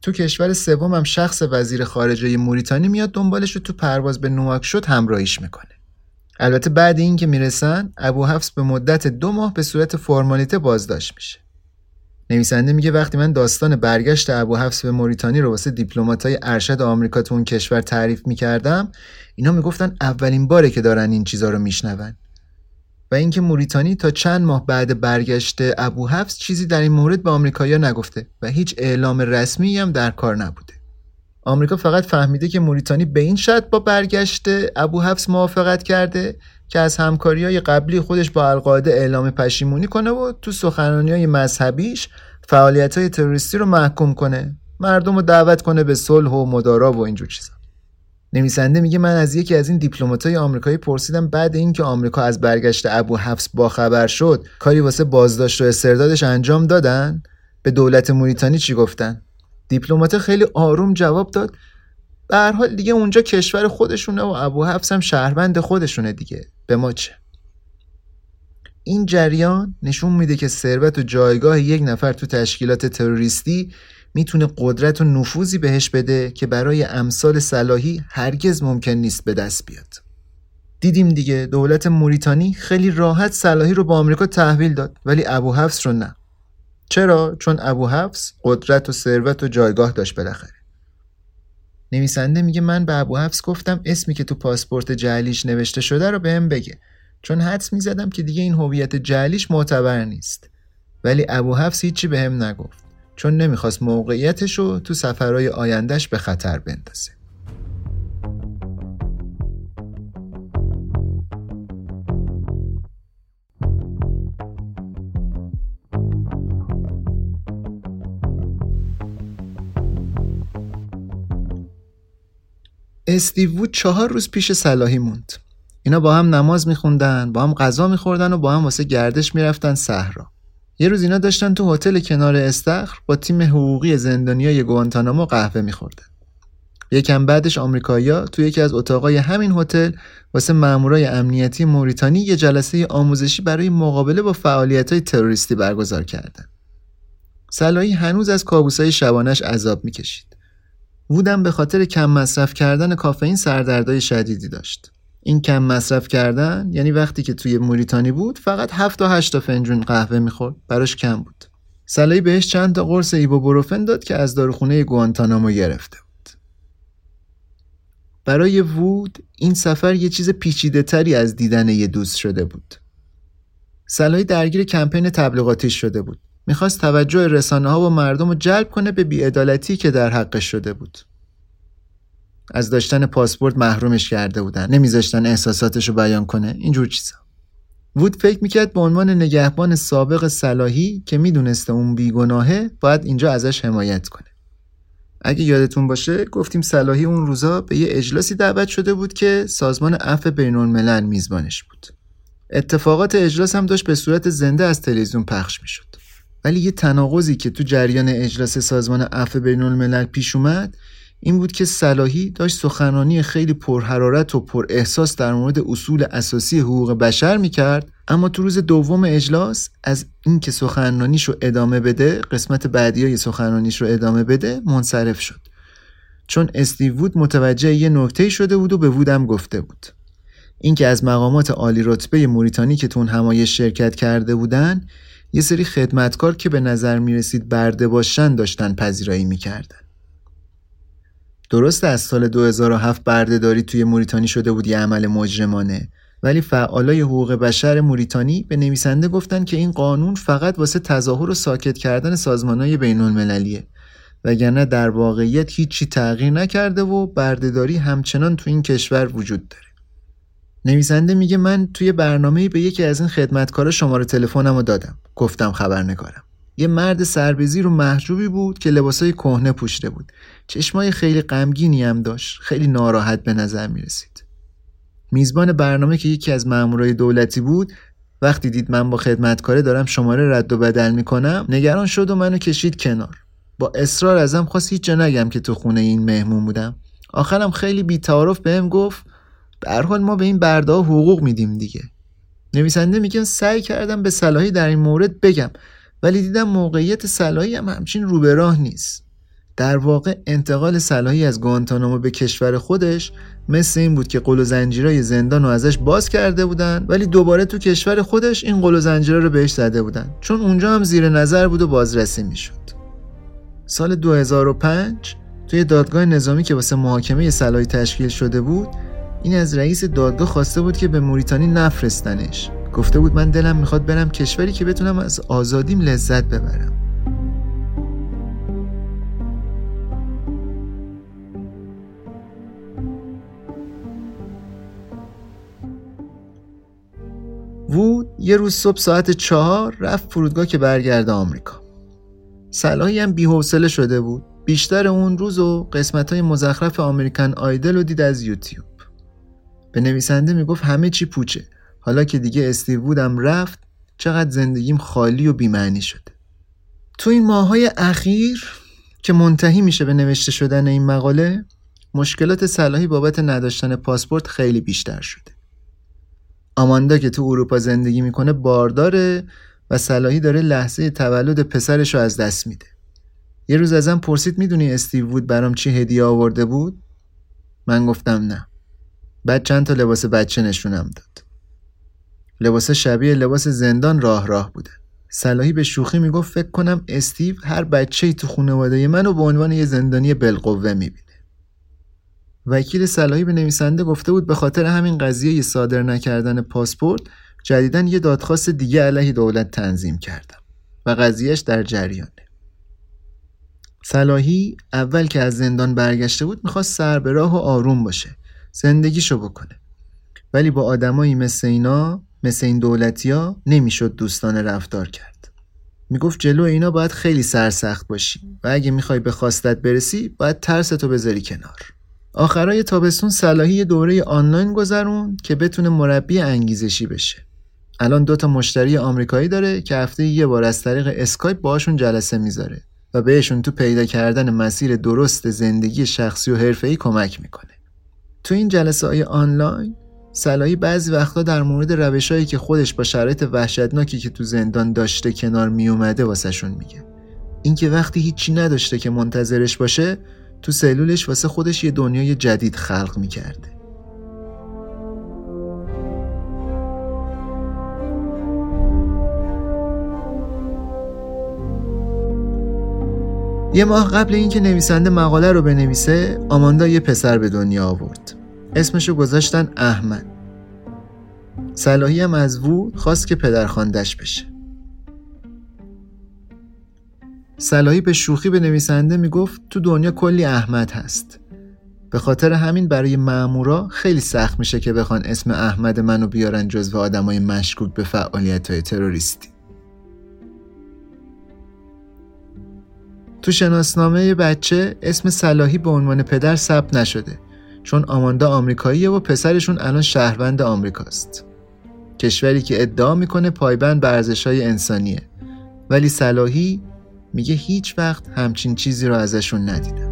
تو کشور سوم هم شخص وزیر خارجه موریتانی میاد دنبالش رو تو پرواز به نواکشوت همراهیش می‌کنه. البته بعد این که می‌رسن ابو حفص به مدت دو ماه به صورت فرمالیته بازداشت میشه. نویسنده میگه وقتی من داستان برگشت ابو حفص به موریتانی رو واسه دیپلماتای ارشد آمریکا تو اون کشور تعریف می‌کردم اینا می‌گفتن اولین باره که دارن این چیزا رو میشنون. و اینکه موریتانی تا چند ماه بعد برگشت ابو حفص چیزی در این مورد به آمریکایی‌ها نگفته و هیچ اعلام رسمی هم در کار نبوده. آمریکا فقط فهمیده که موریتانی به این شرط با برگشت ابو حفص موافقت کرده که از همکاری های قبلی خودش با القاعده اعلام پشیمونی کنه و تو سخنانی های مذهبیش فعالیت های تروریستی رو محکوم کنه. مردم رو دعوت کنه به صلح و مدارا و اینجور چیزا. نویسنده میگه من از یکی از این دیپلماتای آمریکایی پرسیدم بعد اینکه آمریکا از برگشت ابو حفص باخبر شد کاری واسه بازداشت و استردادش انجام دادن؟ به دولت موریتانی چی گفتن؟ دیپلمات خیلی آروم جواب داد به هر حال دیگه اونجا کشور خودشونه و ابو حفص هم شهروند خودشونه دیگه به ما چه این جریان نشون میده که ثروت و جایگاه یک نفر تو تشکیلات تروریستی می‌تونه قدرت و نفوذی بهش بده که برای امثال صلاحی هرگز ممکن نیست به دست بیاد. دیدیم دیگه دولت موریتانی خیلی راحت صلاحی رو با آمریکا تحویل داد ولی ابو حفص رو نه. چرا؟ چون ابو حفص قدرت و ثروت و جایگاه داشت بالاخره. نویسنده میگه من به ابو حفص گفتم اسمی که تو پاسپورت جعلیش نوشته شده رو بهم بگه. چون حدس می‌زدم که دیگه این هویت جعلیش معتبر نیست. ولی ابو حفص هیچی بهم نگفت. چون نمی‌خواست موقعیتش رو تو سفرهای آیندهش به خطر بندازه. استیو وود چهار روز پیش صلاحی موند اینا با هم نماز میخوندن با هم غذا میخوردن و با هم واسه گردش می‌رفتن صحرا یه روز اینا داشتن تو هتل کنار استخر با تیم حقوقی زندانیای گوانتانامو قهوه میخوردن یکم بعدش آمریکایی‌ها تو یکی از اتاقای همین هتل واسه مامورای امنیتی موریتانی یه جلسه آموزشی برای مقابله با فعالیت‌های تروریستی برگزار کردن. سلایی هنوز از کابوسای شبانش عذاب می‌کشید. وودم به خاطر کم مصرف کردن کافئین سردردای شدیدی داشت. این کم مصرف کردن یعنی وقتی که توی موریتانی بود فقط 7 تا 8 تا فنجون قهوه می‌خورد. براش کم بود. سلایی بهش چند تا قرص ایبوبروفن داد که از داروخونه گوانتانامو گرفته بود. برای وود این سفر یه چیز پیچیده تری از دیدن یه دوست شده بود. سلایی درگیر کمپین تبلیغاتیش شده بود. می‌خواست توجه رسانه ها و مردم رو جلب کنه به بیعدالتی که در حقش شده بود. از داشتن پاسپورت محرومش کرده بودن. نمیذاشتن احساساتش رو بیان کنه. اینجور چیزا. وود فکر می‌کرد به عنوان نگهبان سابق صلاحی که می‌دونسته اون بیگناهه باید اینجا ازش حمایت کنه. اگه یادتون باشه گفتیم صلاحی اون روزا به یه اجلاسی دعوت شده بود که سازمان عفو بین الملل میزبانش بود. اتفاقات اجلاس هم داشت به صورت زنده از تلویزیون پخش می‌شد. ولی یه تناقضی که تو جریان اجلاس سازمان عفو بین الملل پیش اومد این بود که صلاحی داشت سخنرانی خیلی پرحرارت و پر احساس در مورد اصول اساسی حقوق بشر می‌کرد. اما تو روز دوم اجلاس از اینکه سخنرانیش رو ادامه بده قسمت بعدی های سخنرانیش رو ادامه بده منصرف شد. چون استیو وود متوجه یه نکته شده بود و به وودم گفته بود. اینکه از مقامات عالی رتبه موریتانی که تو اون همایش شرکت کرده بودن یه سری خدمتکار که به نظر می‌رسید برده باشن داشتن پذیرایی می‌کردن. درست از سال 2007 بردهداری توی موریتانی شده بود یه عمل مجرمانه ولی فعالای حقوق بشر موریتانی به نویسنده گفتن که این قانون فقط واسه تظاهر و ساکت کردن سازمانهای بین المللیه وگرنه در واقعیت هیچی تغییر نکرده و بردهداری همچنان تو این کشور وجود داره. نویسنده میگه من توی برنامه به یکی از این خدمتکارا شماره تلفنم رو دادم. گفتم خبرنگارم. یه مرد سربزی رو محجوبی بود که لباسای کهنه پوشیده بود. چشمای خیلی غمگینی هم داشت. خیلی ناراحت به نظر می رسید میزبان برنامه که یکی از مامورای دولتی بود وقتی دید من با خدمتکاره دارم شماره رد و بدل می‌کنم نگران شد و منو کشید کنار. با اصرار ازم خواست هیچ جا نگم که تو خونه این مهمون بودم. آخرم خیلی بیتعارف بهم گفت به حال ما به این برده حقوق میدیم دیگه. نویسنده میگن سعی کردم به صلاحی در این مورد بگم ولی دیدم موقعیت صلاحی هم همچین رو راه نیست. در واقع انتقال صلاحی از گوانتانامو به کشور خودش مثل این بود که قل و زنجیرای زندان رو ازش باز کرده بودن ولی دوباره تو کشور خودش این قل و زنجیرا رو بهش زده بودن. چون اونجا هم زیر نظر بود و بازرسی می‌شد. سال 2005 توی دادگاه نظامی که واسه محاکمه صلاحی تشکیل شده بود این از رئیس دادگاه خواسته بود که به موریتانی نفرستنش. گفته بود من دلم می‌خواد برم کشوری که بتونم از آزادیم لذت ببرم. وود یه روز صبح ساعت چهار رفت فرودگاه که برگرده آمریکا. صلاحی هم بیحوصله شده بود. بیشتر اون روز و قسمت های مزخرف آمریکن آیدل رو دید از یوتیوب. به نویسنده می‌گفت همه چی پوچه. حالا که دیگه استیو بودم رفت چقدر زندگیم خالی و بیمعنی شده. تو این ماهای اخیر که منتهی میشه به نوشته شدن این مقاله مشکلات صلاحی بابت نداشتن پاسپورت خیلی بیشتر شده. آماندا که تو اروپا زندگی می‌کنه بارداره و صلاحی داره لحظه تولد پسرش رو از دست میده. یه روز ازم پرسید می‌دونی استیو وود برام چی هدیه آورده بود؟ من گفتم نه. بعد چند تا لباس بچه نشونم داد. لباس شبیه لباس زندان راه راه بوده. صلاحی به شوخی می‌گفت فکر کنم استیو هر بچه ای تو خانواده منو به عنوان یه زندانی بالقوه می‌بینه. وکیل صلاحی به نویسنده گفته بود به خاطر همین قضیه صادر نکردن پاسپورت جدیدا یه دادخواست دیگه علیه دولت تنظیم کردم و قضیهش در جریانه. صلاحی اول که از زندان برگشته بود می‌خواست سر به راه و آروم باشه. زندگیشو بکنه. ولی با آدمایی مثل اینا مثل این دولتیا نمی‌شد دوستانه رفتار کرد. می‌گفت جلو اینا باید خیلی سرسخت باشی و اگه می‌خوای به خواستت برسی باید ترستو بذاری کنار. آخرای تابستون صلاحی دوره آنلاین گذرون که بتونه مربی انگیزشی بشه. الان دوتا مشتری آمریکایی داره که هفته یه بار از طریق اسکایپ باشون جلسه می‌ذاره و بهشون تو پیدا کردن مسیر درست زندگی شخصی و حرفه‌ای کمک می‌کنه. تو این جلسه های آنلاین سلایی بعضی وقتا در مورد روشهایی که خودش با شرایط وحشتناکی که تو زندان داشته کنار میومده واسهشون میگه. اینکه وقتی هیچی نداشته که منتظرش باشه تو سلولش واسه خودش یه دنیای جدید خلق می‌کرده. یه ماه قبل اینکه نویسنده مقاله رو بنویسه آماندا یه پسر به دنیا آورد. اسمشو گذاشتن احمد. صلاحی هم از وو خواست که پدر خاندش بشه. صلاحی به شوخی به نویسنده می‌گفت تو دنیا کلی احمد هست. به خاطر همین برای مامورا خیلی سخت میشه که بخوان اسم احمد منو بیارن جزو آدمای مشکوک به فعالیت های تروریستی. تو شناسنامه بچه اسم صلاحی به عنوان پدر ثبت نشده چون آماندا آمریکاییه و پسرشون الان شهروند آمریکاست. کشوری که ادعا می‌کنه پایبند به ارزشهای انسانیه. ولی صلاحی میگه هیچ وقت همچین چیزی رو ازشون ندیدم.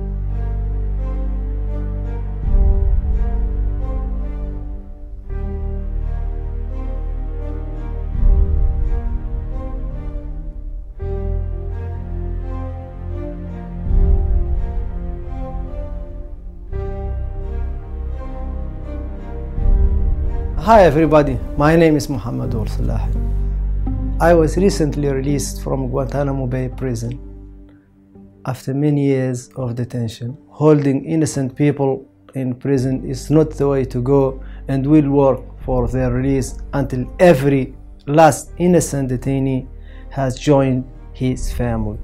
Hi everybody, my name is Muhammad Salah. I was recently released from Guantanamo Bay prison after many years of detention. Holding innocent people in prison is not the way to go and will work for their release until every last innocent detainee has joined his family.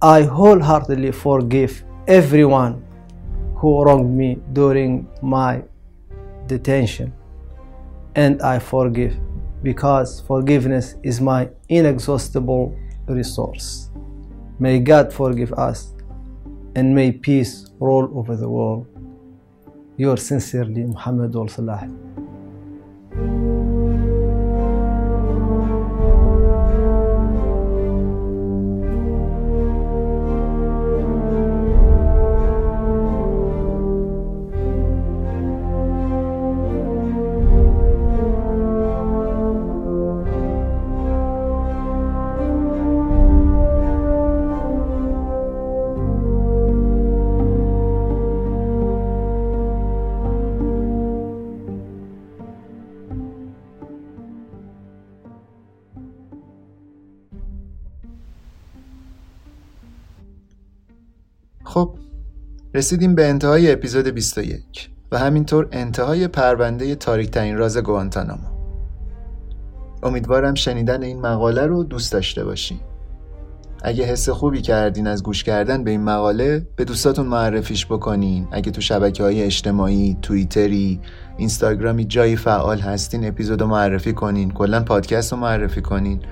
I wholeheartedly forgive everyone who wronged me during my detention and I forgive because forgiveness is my inexhaustible resource. May God forgive us and may peace rule over the world. Yours sincerely, Muhammad Al Salah. رسیدیم به انتهای اپیزود 21 و همینطور انتهای پرونده تاریکترین راز گوانتانامو امیدوارم شنیدن این مقاله رو دوست داشته باشین. اگه حس خوبی کردین از گوش کردن به این مقاله به دوستاتون معرفیش بکنین. اگه تو شبکه های اجتماعی توییتری اینستاگرامی جایی فعال هستین اپیزود رو معرفی کنین. کلا پادکست رو معرفی کنین.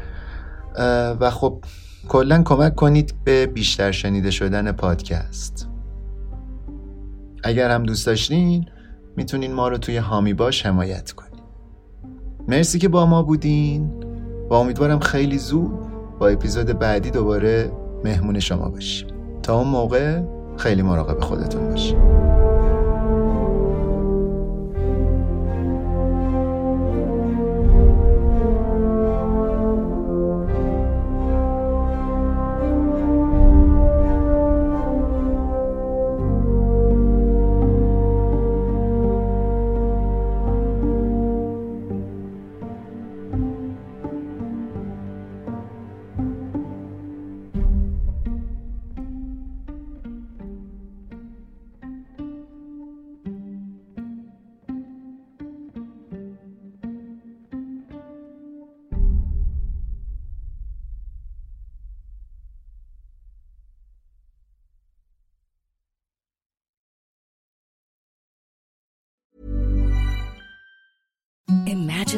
و خب کلا کمک کنید به بیشتر شنیده شدن پادکست. اگر هم دوست داشتین می‌تونین ما رو توی هامی باش حمایت کنین. مرسی که با ما بودین و امیدوارم خیلی زود با اپیزود بعدی دوباره مهمون شما باشیم. تا اون موقع خیلی مراقب خودتون باشین.